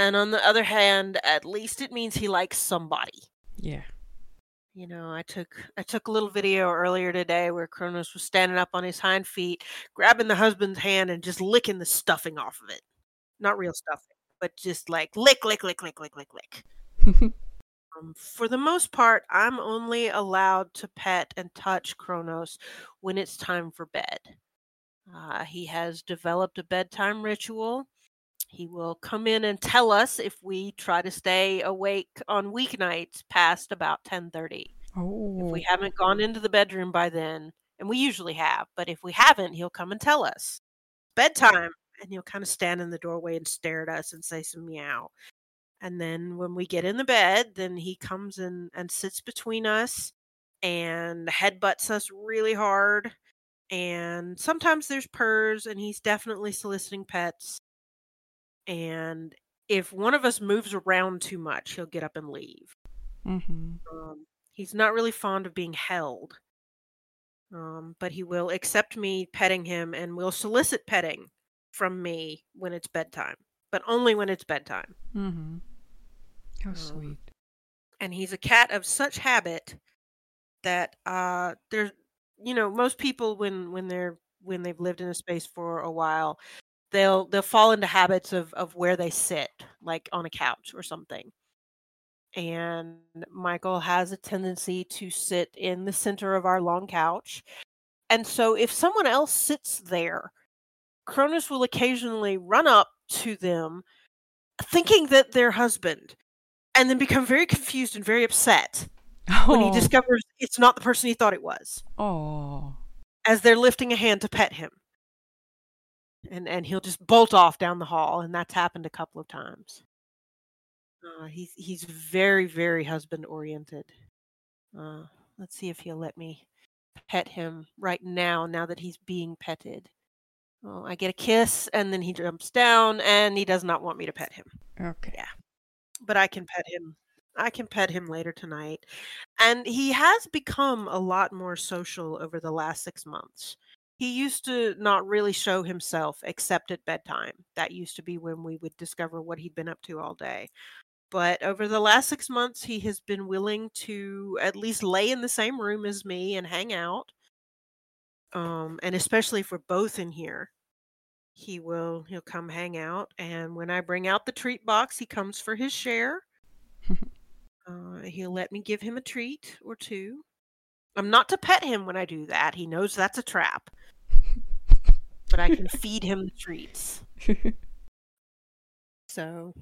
And on the other hand, at least it means he likes somebody. yeah. You know, I took I took a little video earlier today where Kronos was standing up on his hind feet, grabbing the husband's hand and just licking the stuffing off of it. Not real stuffing, but just like lick, lick, lick, lick, lick, lick, lick. Um, for the most part, I'm only allowed to pet and touch Kronos when it's time for bed. Uh, he has developed a bedtime ritual. He will come in and tell us if we try to stay awake on weeknights past about 10:30. Oh. If we oh. haven't gone into the bedroom by then, and we usually have, but if we haven't, he'll come and tell us. Bedtime. And he'll kind of stand in the doorway and stare at us and say some meow. And then when we get in the bed, then he comes in and sits between us and headbutts us really hard. And sometimes there's purrs, and he's definitely soliciting pets. And if one of us moves around too much, he'll get up and leave. Mm-hmm. Um, he's not really fond of being held, um, but he will accept me petting him and will solicit petting from me when it's bedtime, but only when it's bedtime. Mm-hmm. How Um, sweet. and he's a cat of such habit that uh there's you know most people when when they're when they've lived in a space for a while they'll they'll fall into habits of of where they sit like on a couch or something and michael has a tendency to sit in the center of our long couch and so if someone else sits there Kronos will occasionally run up to them thinking that their husband and then become very confused and very upset when he Oh. discovers it's not the person he thought it was Oh. as they're lifting a hand to pet him and and he'll just bolt off down the hall and that's happened a couple of times uh, he's he's very very husband oriented uh, let's see if he'll let me pet him right now now that he's being petted oh, i get a kiss and then he jumps down and he does not want me to pet him Okay. Yeah. but I can pet him. I can pet him later tonight. And he has become a lot more social over the last six months. He used to not really show himself except at bedtime. That used to be when we would discover what he'd been up to all day. But over the last six months, he has been willing to at least lay in the same room as me and hang out. Um, and especially if we're both in here, he will he'll come hang out. And when I bring out the treat box, he comes for his share. Uh, he'll let me give him a treat or two. I'm not to pet him when I do that. He knows that's a trap. But I can feed him the treats. So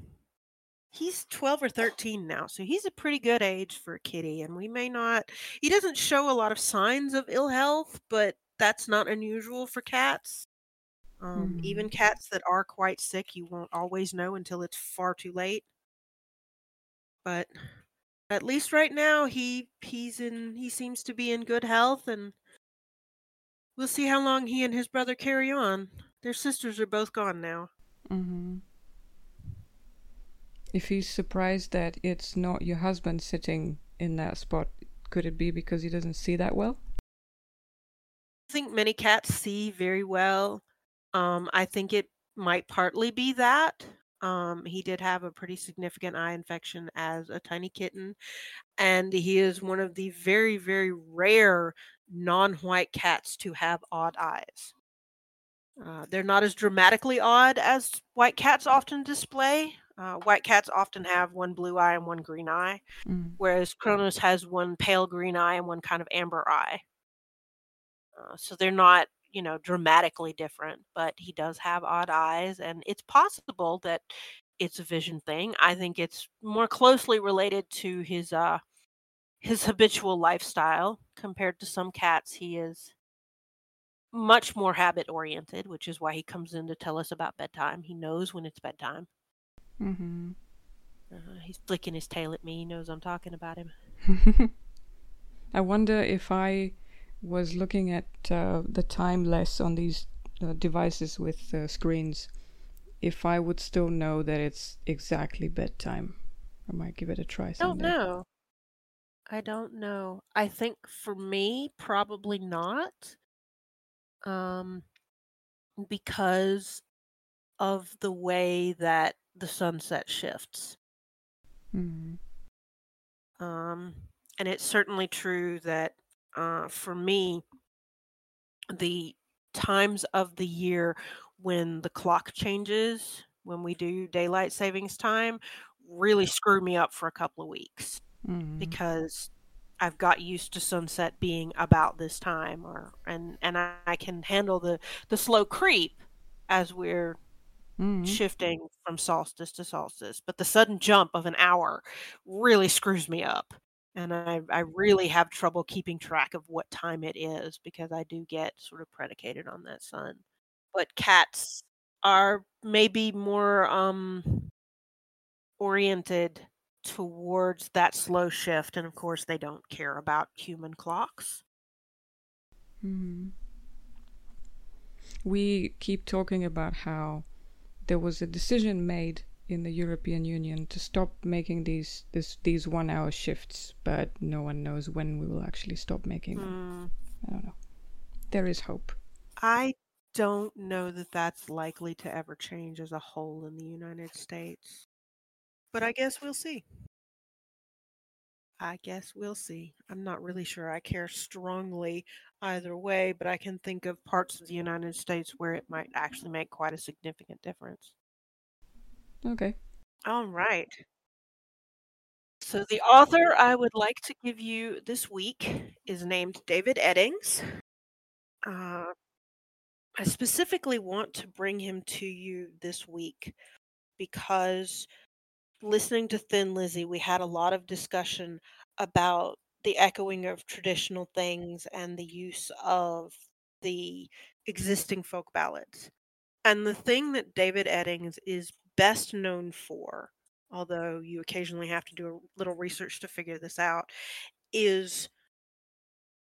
he's 12 or 13 now. So he's a pretty good age for a kitty. And we may not, he doesn't show a lot of signs of ill health, but that's not unusual for cats. Um, Mhm. Even cats that are quite sick, you won't always know until it's far too late. But at least right now, he he's in he seems to be in good health, and we'll see how long he and his brother carry on. Their sisters are both gone now. mm-hmm. If he's surprised that it's not your husband sitting in that spot, could it be because he doesn't see that well? I think many cats see very well. Um, I think it might partly be that. Um, he did have a pretty significant eye infection as a tiny kitten, and he is one of the very, very rare non white cats to have odd eyes. Uh, they're not as dramatically odd as white cats often display. Uh, white cats often have one blue eye and one green eye, Mm. whereas Kronos has one pale green eye and one kind of amber eye. Uh, so they're not, you know, dramatically different, but he does have odd eyes, and it's possible that it's a vision thing. I think it's more closely related to his uh his habitual lifestyle compared to some cats. He is much more habit oriented, which is why he comes in to tell us about bedtime. He knows when it's bedtime. Mm-hmm. Uh, he's flicking his tail at me. He knows I'm talking about him. I wonder if I was looking at uh, the time less on these uh, devices with uh, screens, if I would still know that it's exactly bedtime. I might give it a try I don't know. I don't know. I think for me, probably not. Um, because of the way that the sunset shifts. Mhm. Um, and it's certainly true that uh, for me, the times of the year when the clock changes, when we do daylight savings time, really screw me up for a couple of weeks Mhm. because I've got used to sunset being about this time or and and I, I can handle the the slow creep as we're Mhm. shifting from solstice to solstice, but the sudden jump of an hour really screws me up, and I I really have trouble keeping track of what time it is because I do get sort of predicated on that sun. But cats are maybe more, um oriented towards that slow shift, and of course, they don't care about human clocks. Mhm. We keep talking about how there was a decision made in the European Union to stop making these this these one hour shifts, but no one knows when we will actually stop making them. Mm, I don't know. There is hope. I don't know that that's likely to ever change as a whole in the United States. But I guess we'll see. I guess we'll see. I'm not really sure I care strongly either way, but I can think of parts of the United States where it might actually make quite a significant difference. Okay. All right. So the author I would like to give you this week is named David Eddings. Uh, I specifically want to bring him to you this week because listening to Thin Lizzy, we had a lot of discussion about the echoing of traditional things and the use of the existing folk ballads. And the thing that David Eddings is best known for, although you occasionally have to do a little research to figure this out, is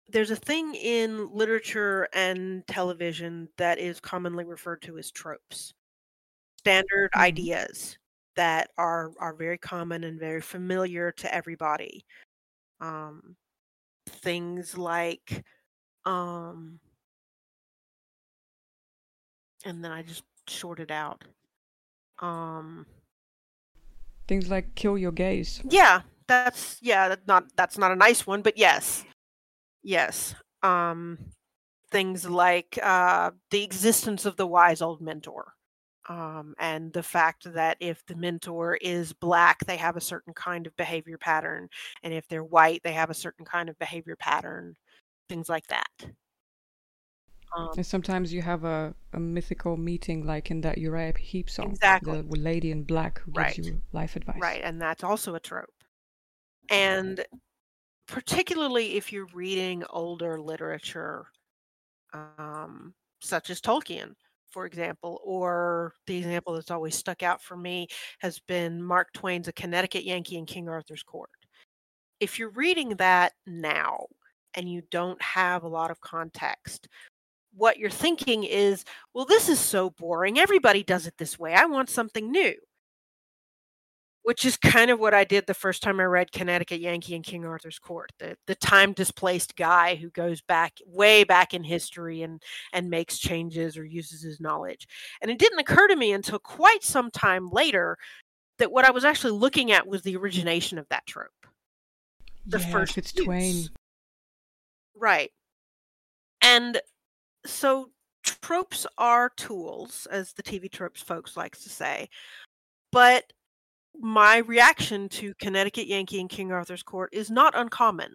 there's a thing in literature and television that is commonly referred to as tropes standard Mhm. ideas that are are very common and very familiar to everybody. Um things like um and then i just shorted out. Um Things like kill your gaze. yeah that's yeah that's not that's not a nice one but yes. Yes um things like uh the existence of the wise old mentor um, and the fact that if the mentor is black, they have a certain kind of behavior pattern, and if they're white, they have a certain kind of behavior pattern, things like that. Um, And sometimes you have a, a mythical meeting like in that Uriah Heep song. Exactly. The lady in black who Right. gives you life advice. right, and that's also a trope. And particularly if you're reading older literature, um, such as Tolkien, for example, or the example that's always stuck out for me has been Mark Twain's A Connecticut Yankee in King Arthur's Court. If you're reading that now and you don't have a lot of context, what you're thinking is, well, this is so boring. Everybody does it this way. I want something new. Which is kind of what I did the first time I read Connecticut Yankee in King Arthur's Court. The the time displaced guy who goes back way back in history and and makes changes or uses his knowledge. And it didn't occur to me until quite some time later that what I was actually looking at was the origination of that trope. The yes, first it's use. Twain. Right. And so tropes are tools, as the TV tropes folks likes to say. But my reaction to Connecticut Yankee and King Arthur's Court is not uncommon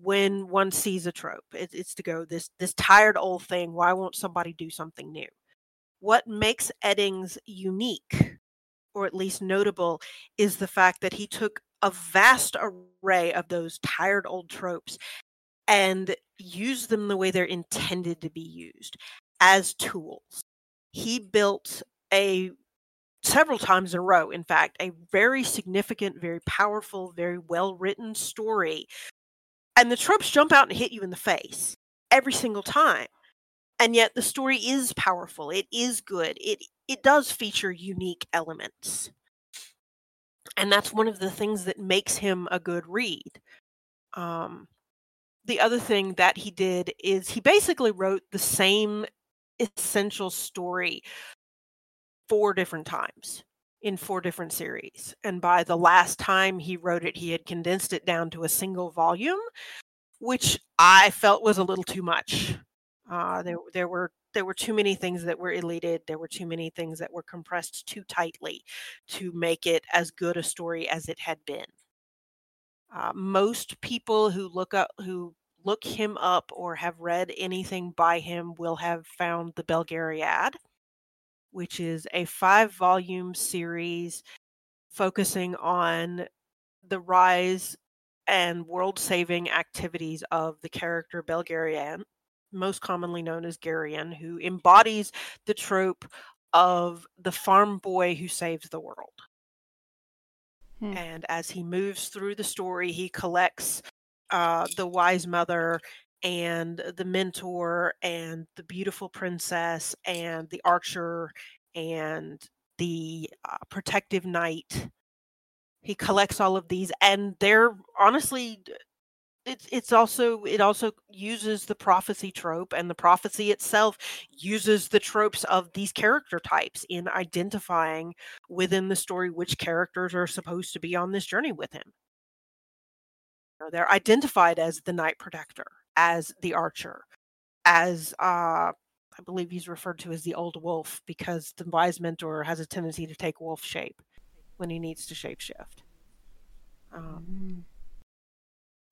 when one sees a trope. It, it's to go this this tired old thing. Why won't somebody do something new? What makes Eddings unique, or at least notable, is the fact that he took a vast array of those tired old tropes and used them the way they're intended to be used as tools. He built a several times in a row, in fact, a very significant, very powerful, very well written story. And the tropes jump out and hit you in the face every single time. And yet the story is powerful. It is good. It it does feature unique elements. And that's one of the things that makes him a good read. Um, the other thing that he did is he basically wrote the same essential story four different times in four different series. And by the last time he wrote it, he had condensed it down to a single volume, which I felt was a little too much. Uh, there, there were there were too many things that were eluded. There were too many things that were compressed too tightly to make it as good a story as it had been. Uh, most people who look up who look him up or have read anything by him will have found the Belgariad which is a five volume series focusing on the rise and world saving activities of the character Belgarion, most commonly known as Garion, who embodies the trope of the farm boy who saves the world. Hmm. And as he moves through the story, he collects uh, the wise mother and the mentor and the beautiful princess and the archer and the uh, protective knight. He collects all of these, and they're honestly it's it's also it also uses the prophecy trope and the prophecy itself uses the tropes of these character types in identifying within the story which characters are supposed to be on this journey with him they're identified as the knight protector as the archer as uh i believe he's referred to as the old wolf because the wise mentor has a tendency to take wolf shape when he needs to shapeshift um, mm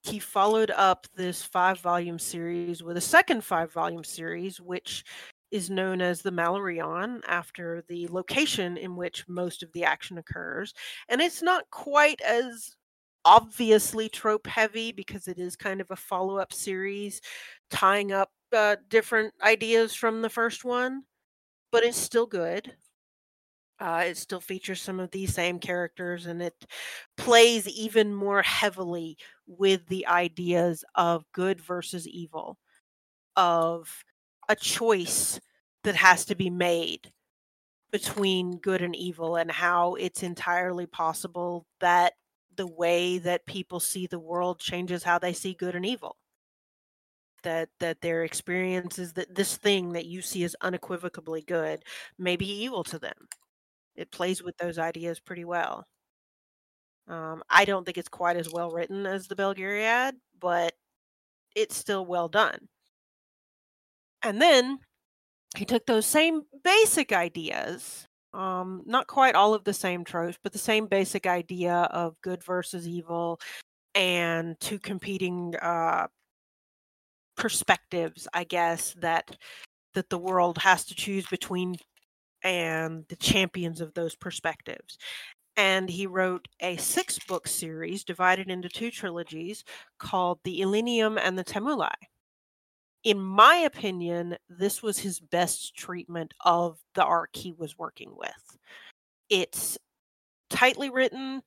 he followed up this five volume series with a second five volume series, which is known as the Malloreon after the location in which most of the action occurs. And it's not quite as obviously trope heavy because it is kind of a follow up series tying up uh, different ideas from the first one, but it's still good. Uh, it still features some of these same characters and it plays even more heavily with the ideas of good versus evil, of a choice that has to be made between good and evil, and how it's entirely possible that the way that people see the world changes how they see good and evil that that their experience is that this thing that you see as unequivocally good may be evil to them it plays with those ideas pretty well. Um, I don't think it's quite as well written as the Belgariad, but it's still well done. And then he took those same basic ideas, um, not quite all of the same tropes, but the same basic idea of good versus evil and two competing uh, perspectives, I guess, that that the world has to choose between and the champions of those perspectives. And he wrote a six book series divided into two trilogies called The Elenium and the Tamuli. In my opinion, this was his best treatment of the arc he was working with. It's tightly written,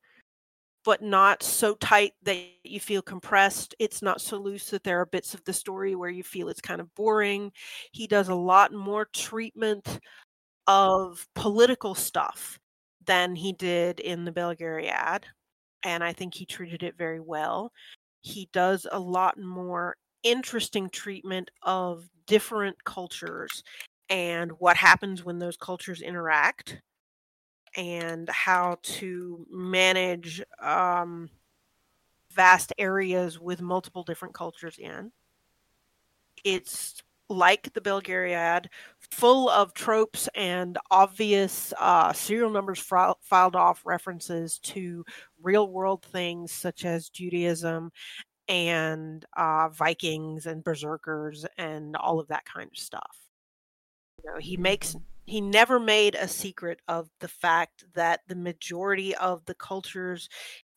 but not so tight that you feel compressed. It's not so loose that there are bits of the story where you feel it's kind of boring. He does a lot more treatment of political stuff than he did in the Belgariad. And I think he treated it very well. He does a lot more interesting treatment of different cultures and what happens when those cultures interact and how to manage um, vast areas with multiple different cultures in. It's like the Belgariad, full of tropes and obvious uh, serial numbers filed off references to real world things such as Judaism and uh, Vikings and Berserkers and all of that kind of stuff. You know, he makes mm-hmm. he never made a secret of the fact that the majority of the cultures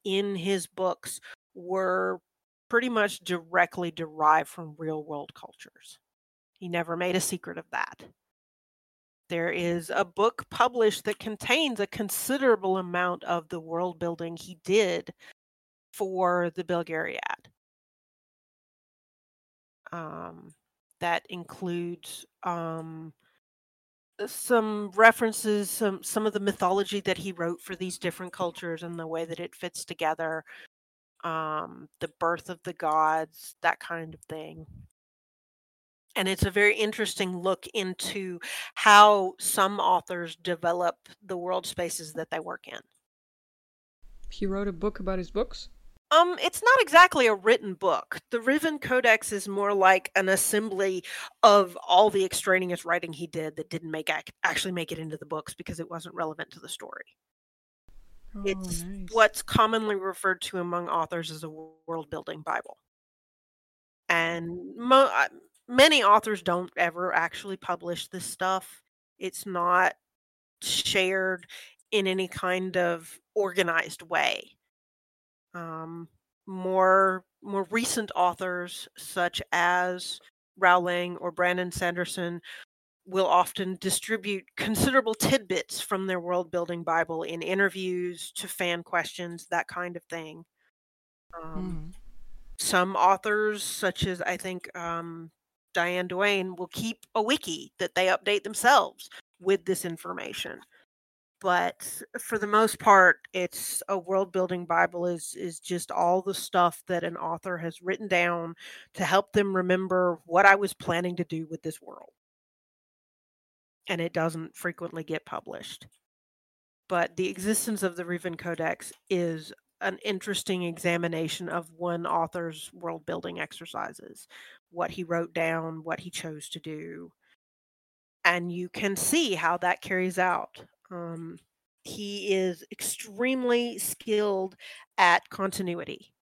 in his books were pretty much directly derived from real world cultures. He never made a secret of that. There is a book published that contains a considerable amount of the world building he did for the Belgariad. Um, that includes um, some references, some some of the mythology that he wrote for these different cultures and the way that it fits together, um, the birth of the gods, that kind of thing and it's a very interesting look into how some authors develop the world spaces that they work in. He wrote a book about his books? Um, it's not exactly a written book. The Riven Codex is more like an assembly of all the extraneous writing he did that didn't make ac- actually make it into the books because it wasn't relevant to the story. Oh, it's nice. what's commonly referred to among authors as a world building Bible. And mo- uh, many authors don't ever actually publish this stuff. It's not shared in any kind of organized way. Um, more more recent authors such as Rowling or Brandon Sanderson will often distribute considerable tidbits from their world building Bible in interviews to fan questions, that kind of thing. Um, Mm. Some authors, such as I think um, Diane Duane, will keep a wiki that they update themselves with this information. But for the most part, it's a world building Bible is is just all the stuff that an author has written down to help them remember what I was planning to do with this world and it doesn't frequently get published. But the existence of the Rivan Codex is an interesting examination of one author's world building exercises, what he wrote down, what he chose to do. And you can see how that carries out. Um, he is extremely skilled at continuity.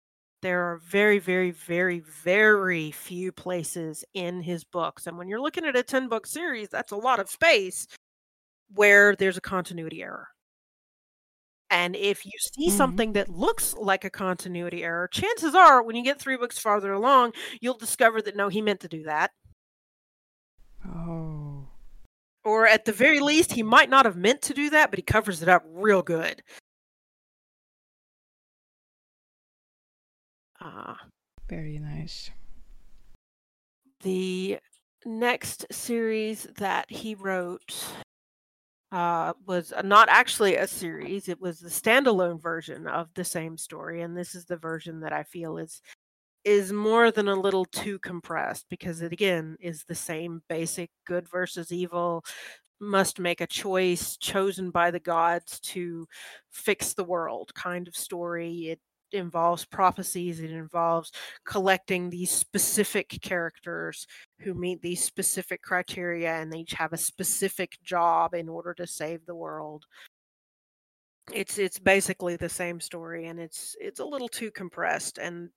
There are very, very, very, very few places in his books. And when you're looking at a 10 book series, that's a lot of space where there's a continuity error. And if you see Mhm. something that looks like a continuity error, chances are when you get three books farther along, you'll discover that no, he meant to do that. Oh. Or at the very least, he might not have meant to do that, but he covers it up real good. Ah. Very nice. the next series that he wrote uh, was uh, not actually a series. It was the standalone version of the same story, and this is the version that I feel is is more than a little too compressed because it again is the same basic good versus evil must make a choice chosen by the gods to fix the world kind of story. It involves prophecies it involves collecting these specific characters who meet these specific criteria and they each have a specific job in order to save the world. It's it's basically the same story and it's it's a little too compressed and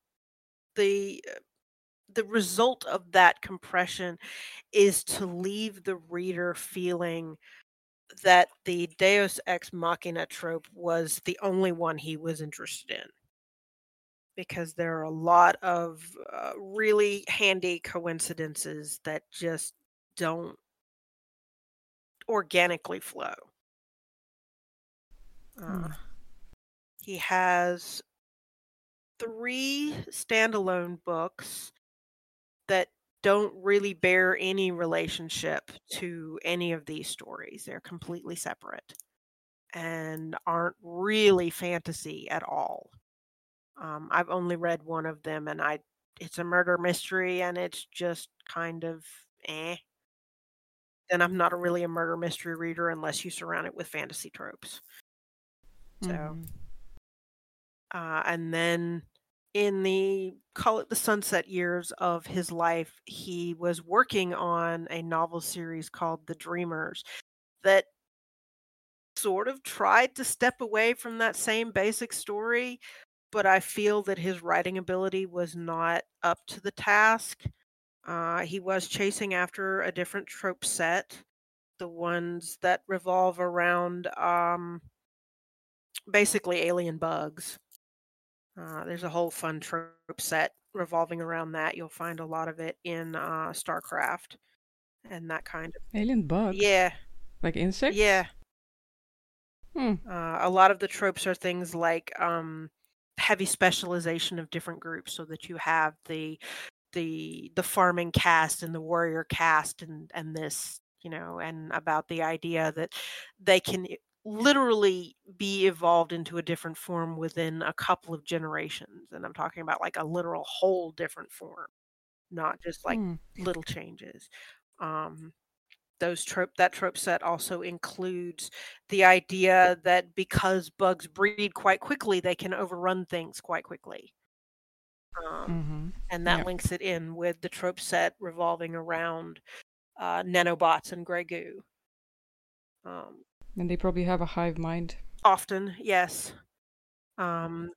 the uh, the result of that compression is to leave the reader feeling that the deus ex machina trope was the only one he was interested in because there are a lot of uh, really handy coincidences that just don't organically flow. Uh, Hmm. he has three standalone books that don't really bear any relationship to any of these stories. They're completely separate and aren't really fantasy at all. Um, I've only read one of them, and I it's a murder mystery, and it's just kind of eh. And I'm not a really a murder mystery reader unless you surround it with fantasy tropes. So, Mhm. uh, and then in the call it the sunset years of his life, he was working on a novel series called The Dreamers that sort of tried to step away from that same basic story, but I feel that his writing ability was not up to the task. Uh, he was chasing after a different trope set, the ones that revolve around um, basically alien bugs. Uh, there's a whole fun trope set revolving around that. You'll find a lot of it in uh, StarCraft and that kind of. Alien bugs. Yeah, Like insects? yeah. Hmm. Uh, a lot of the tropes are things like um, heavy specialization of different groups, so that you have the the the farming caste and the warrior caste, and and this, you know, and about the idea that they can literally be evolved into a different form within a couple of generations, and I'm talking about like a literal whole different form, not just like Hmm. little changes. Um, those trope that trope set also includes the idea that because bugs breed quite quickly, they can overrun things quite quickly. Um, Mm-hmm. and that Yeah. links it in with the trope set revolving around uh, nanobots and grey goo. Um, And they probably have a hive mind. often, yes. Um,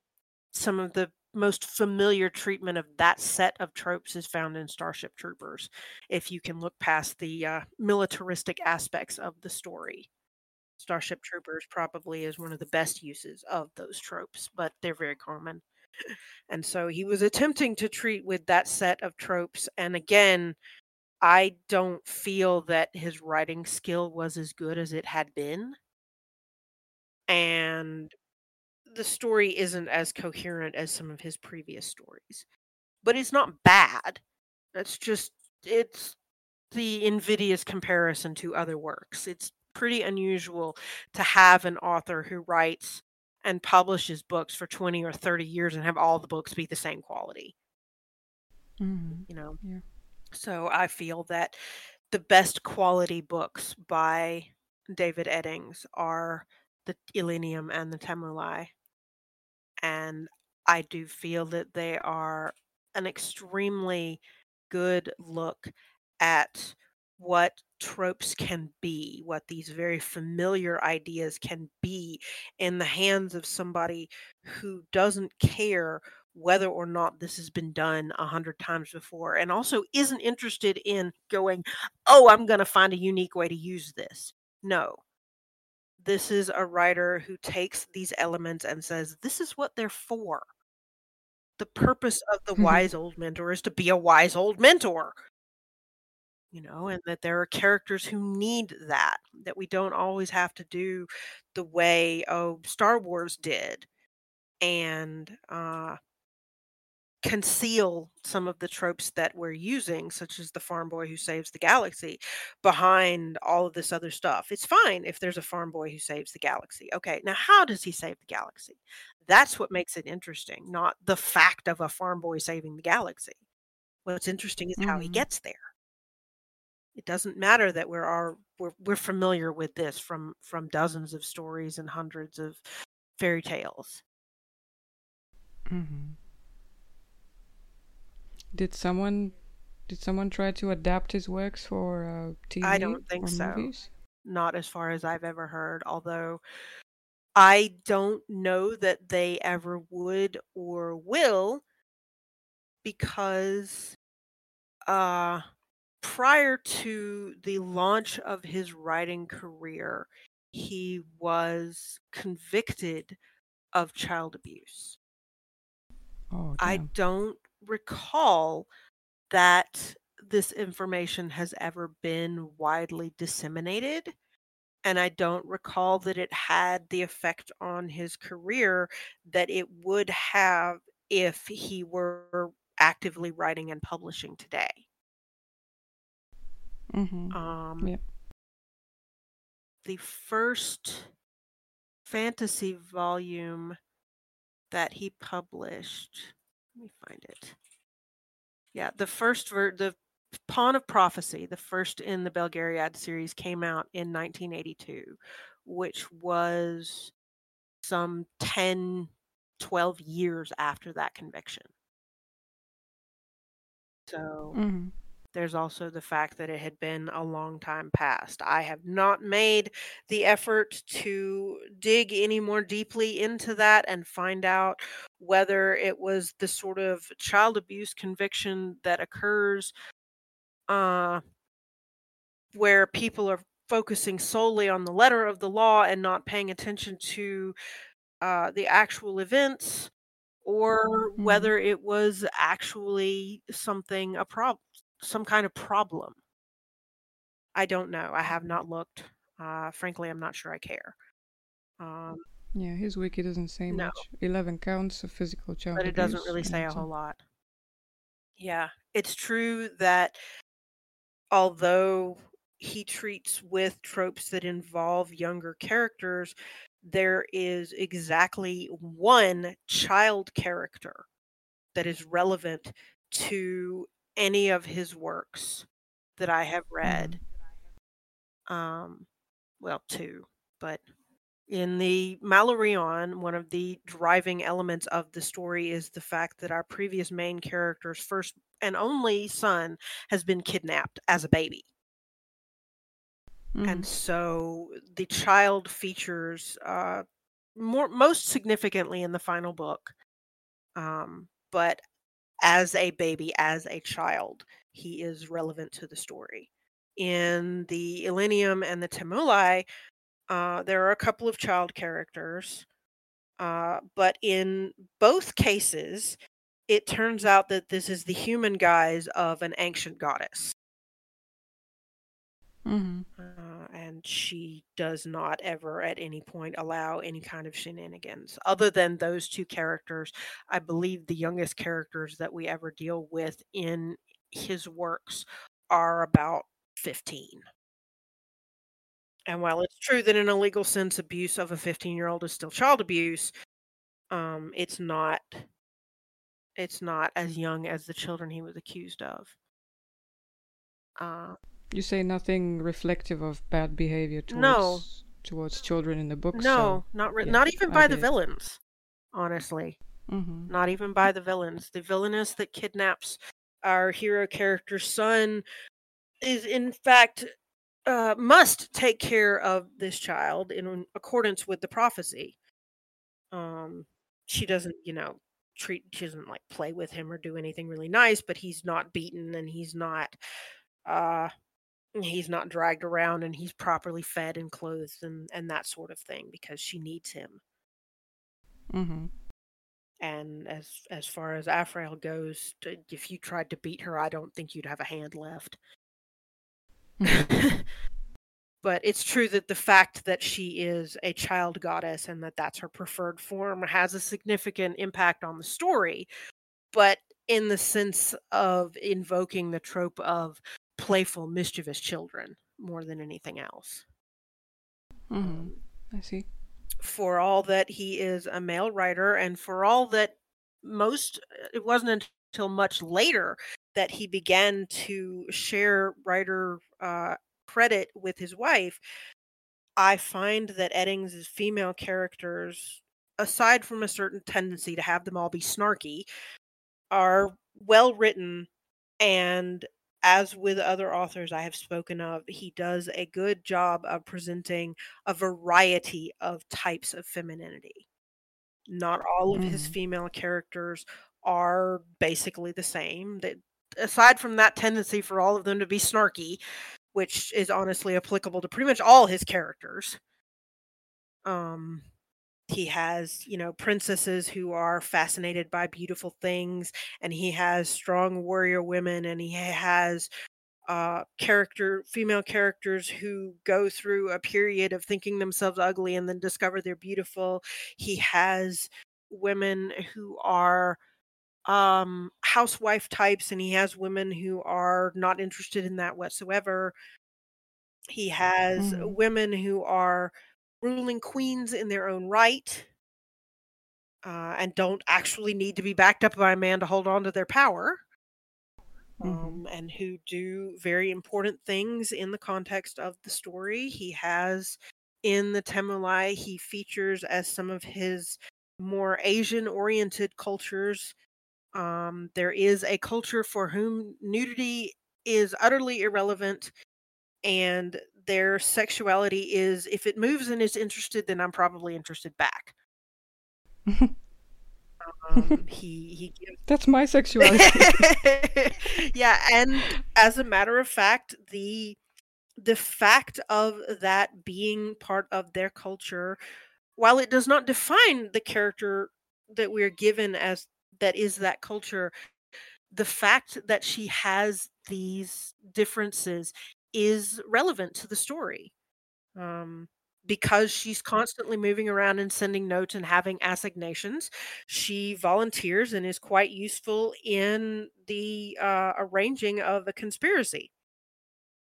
some of the most familiar treatment of that set of tropes is found in Starship Troopers, if you can look past the uh, militaristic aspects of the story. Starship Troopers probably is one of the best uses of those tropes, but they're very common. And so he was attempting to treat with that set of tropes. And again, I don't feel that his writing skill was as good as it had been. And the story isn't as coherent as some of his previous stories. But it's not bad. It's just, it's the invidious comparison to other works. It's pretty unusual to have an author who writes and publishes books for 20 or 30 years and have all the books be the same quality. Mm-hmm. You know? Yeah. So I feel that the best quality books by David Eddings are the Elenium and the Tamuli. And I do feel that they are an extremely good look at what tropes can be, what these very familiar ideas can be in the hands of somebody who doesn't care whether or not this has been done a hundred times before and also isn't interested in going, oh, I'm going to find a unique way to use this. No. This is a writer who takes these elements and says, this is what they're for. The purpose of the wise old mentor is to be a wise old mentor you know, and that there are characters who need that, that we don't always have to do the way oh Star Wars did and uh conceal some of the tropes that we're using, such as the farm boy who saves the galaxy, behind all of this other stuff. It's fine if there's a farm boy who saves the galaxy. Okay, now how does he save the galaxy? That's what makes it interesting, not the fact of a farm boy saving the galaxy. What's interesting is how he Mm-hmm. gets there it doesn't matter that we're our we're, we're familiar with this from from dozens of stories and hundreds of fairy tales Mm-hmm. Did someone did someone try to adapt his works for uh, TV i don't think so. movies? not as far as i've ever heard although i don't know that they ever would or will because uh prior to the launch of his writing career he was convicted of child abuse. Oh, I don't recall that this information has ever been widely disseminated. And I don't recall that it had the effect on his career that it would have if he were actively writing and publishing today. Mm-hmm. Um, Yep. the first fantasy volume that he published. Let me find it. Yeah, the first ver- the Pawn of Prophecy, the first in the Belgariad series, came out in 1982, which was some 10, 12 years after that conviction. So Mm-hmm. there's also the fact that it had been a long time past. I have not made the effort to dig any more deeply into that and find out whether it was the sort of child abuse conviction that occurs uh, where people are focusing solely on the letter of the law and not paying attention to uh, the actual events or Mm-hmm. whether it was actually something a problem some kind of problem. I don't know. I have not looked. Uh, frankly i'm not sure i care. Um, Yeah, his wiki doesn't say No. much. Eleven counts of physical child but it doesn't really say a whole lot yeah it's true that although he treats with tropes that involve younger characters there is exactly one child character that is relevant to any of his works that I have read. Um, well, two, but in the Malloreon, one of the driving elements of the story is the fact that our previous main character's first and only son has been kidnapped as a baby. Mhm. and so the child features uh, more most significantly in the final book um, but as a baby as a child he is relevant to the story in the Elenium and the Tamuli Uh, there are a couple of child characters, uh, but in both cases, it turns out that this is the human guise of an ancient goddess. Mm-hmm. Uh, and she does not ever at any point allow any kind of shenanigans other than those two characters. I believe the youngest characters that we ever deal with in his works are about 15. And while it's true that in a legal sense, abuse of a 15 year old is still child abuse, um, it's not it's not as young as the children he was accused of. Uh, You say nothing reflective of bad behavior towards No. towards children in the book. no, not re- yeah, not even I by the villains. Honestly, hmm not even by the villains. The villainess that kidnaps our hero character's son is, in fact, uh, must take care of this child in accordance with the prophecy. Um, she doesn't, you know, treat. She doesn't like play with him or do anything really nice, but he's not beaten and he's not. Uh, he's not dragged around and he's properly fed and clothed and and that sort of thing because she needs him Mm-hmm. and as as far as Aphrael goes if you tried to beat her I don't think you'd have a hand left but it's true that the fact that she is a child goddess and that that's her preferred form has a significant impact on the story. But in the sense of invoking the trope of playful mischievous children more than anything else. Hmm I see. for all that he is a male writer and for all that most it wasn't until much later that he began to share writer uh, credit with his wife i find that eddings' female characters aside from a certain tendency to have them all be snarky are well written and as with other authors I have spoken of, he does a good job of presenting a variety of types of femininity. Not all of his Mhm. female characters are basically the same. That aside from that tendency for all of them to be snarky, which is honestly applicable to pretty much all his characters. Um he has, you know, princesses who are fascinated by beautiful things and he has strong warrior women and he has uh character female characters who go through a period of thinking themselves ugly and then discover they're beautiful he has women who are um housewife types and he has women who are not interested in that whatsoever he has Mhm. women who are ruling queens in their own right uh, and don't actually need to be backed up by a man to hold on to their power Mhm. um, and who do very important things in the context of the story. He has in the Tamuli, he features as some of his more Asian oriented cultures. Um, there is a culture for whom nudity is utterly irrelevant and their sexuality is if it moves and is interested, then I'm probably interested back. Um, he he gives That's my sexuality. yeah, and as a matter of fact, the the fact of that being part of their culture, while it does not define the character that we're given as that is that culture, the fact that she has these differences is relevant to the story. Um, because she's constantly moving around and sending notes and having assignations, she volunteers and is quite useful in the uh, arranging of a conspiracy.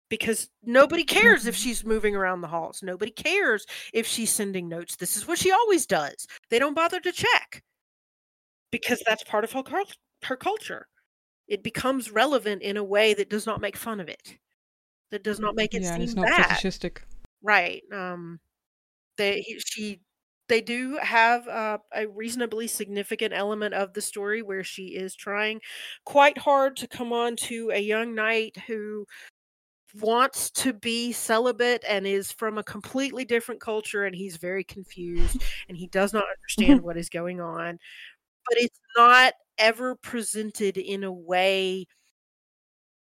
Because nobody cares if Mhm. she's moving around the halls. Nobody cares if she's sending notes. This is what she always does. They don't bother to check because that's part of her, her culture. It becomes relevant in a way that does not make fun of it, that does not make it yeah, and it's not bad. fetishistic. Right. Um, they she they do have uh, a reasonably significant element of the story where she is trying quite hard to come on to a young knight who wants to be celibate and is from a completely different culture and he's very confused and he does not understand what is going on but it's not ever presented in a way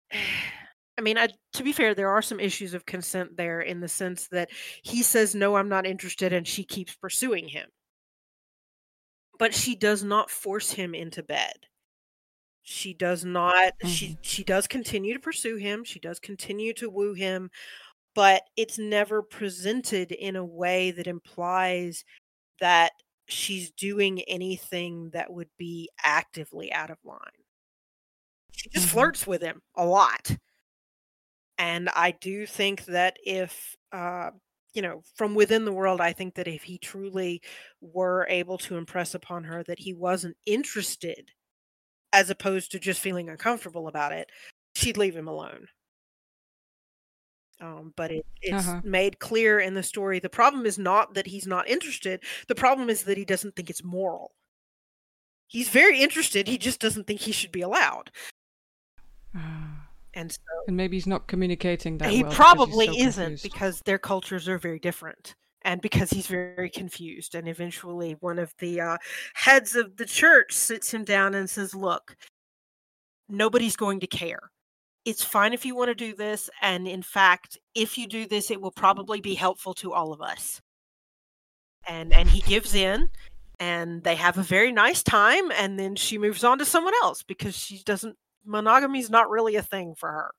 I mean, I, to be fair, there are some issues of consent there in the sense that he says, No, I'm not interested, and she keeps pursuing him. But she does not force him into bed. She does not, she, Mhm. she does continue to pursue him. She does continue to woo him, but it's never presented in a way that implies that she's doing anything that would be actively out of line. She just Mhm. flirts with him a lot. And I do think that if, uh, you know, from within the world, I think that if he truly were able to impress upon her that he wasn't interested, as opposed to just feeling uncomfortable about it, she'd leave him alone. Um, but it, it's Uh-huh. made clear in the story the problem is not that he's not interested, the problem is that he doesn't think it's moral. He's very interested, he just doesn't think he should be allowed. Ah. And so And maybe he's not communicating that he well. because probably so isn't confused. because their cultures are very different and because he's very confused and eventually one of the uh, heads of the church sits him down and says look nobody's going to care it's fine if you want to do this and in fact if you do this it will probably be helpful to all of us. And and he gives in and they have a very nice time and then she moves on to someone else because she doesn't monogamy is not really a thing for her.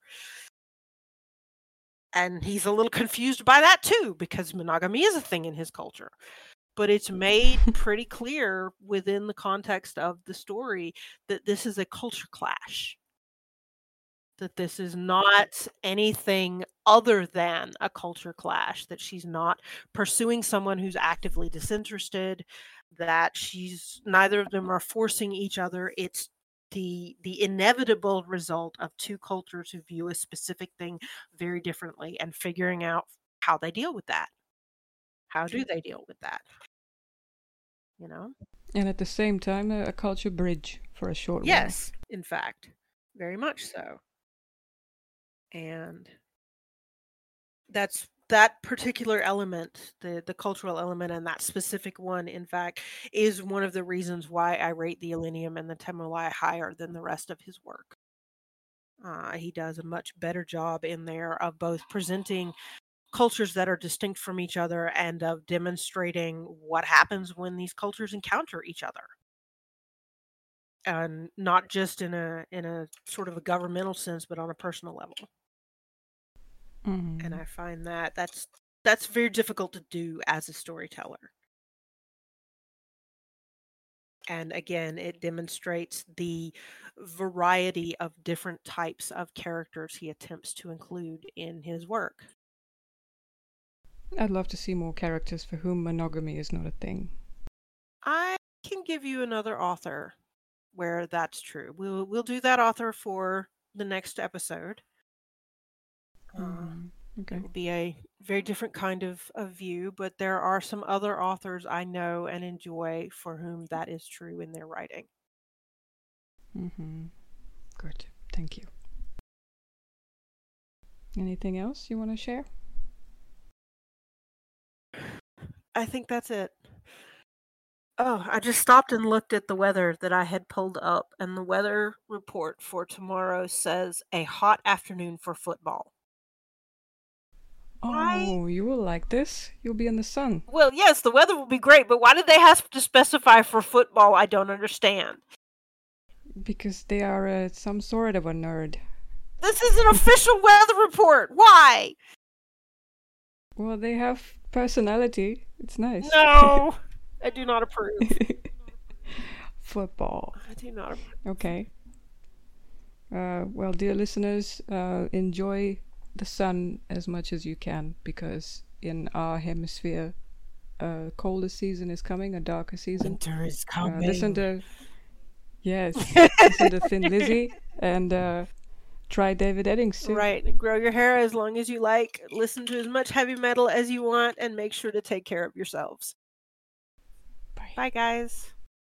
And he's a little confused by that too because monogamy is a thing in his culture but it's made pretty clear within the context of the story that this is a culture clash that this is not anything other than a culture clash that she's not pursuing someone who's actively disinterested that she's neither of them are forcing each other. It's the the inevitable result of two cultures who view a specific thing very differently and figuring out how they deal with that. How do they deal with that? You know? And at the same time, a, a culture bridge for a short yes in fact. Very much so and that's that particular element the the cultural element and that specific one in fact is one of the reasons why i rate the Elenium and the Tamuli higher than the rest of his work. Uh, he does a much better job in there of both presenting cultures that are distinct from each other and of demonstrating what happens when these cultures encounter each other. And not just in a in a sort of a governmental sense but on a personal level Mhm. and I find that that's that's very difficult to do as a storyteller. And again, it demonstrates the variety of different types of characters he attempts to include in his work. I'd love to see more characters for whom monogamy is not a thing. I can give you another author where that's true. We'll we'll do that author for the next episode. Uh, Mhm. Okay. It will be a very different kind of, of view, but there are some other authors I know and enjoy for whom that is true in their writing. Mm-hmm. Good. Thank you. Anything else you want to share? I think that's it. Oh, I just stopped and looked at the weather that I had pulled up, and the weather report for tomorrow says a hot afternoon for football. Oh, you will like this. You'll be in the sun. Well, yes, the weather will be great, but why did they have to specify for football? I don't understand. Because they are uh, some sort of a nerd. This is an official weather report. Why? Well, they have personality. It's nice. No, I do not approve. Football. I do not approve. Okay. Uh, well, dear listeners, uh, enjoy the sun as much as you can because in our hemisphere, a colder season is coming, a darker season. Winter is Uh, coming. listen to yes, listen to Thin Lizzy and uh, try David Eddings too. Right. Grow your hair as long as you like. Listen to as much heavy metal as you want and make sure to take care of yourselves. Bye. Bye, guys.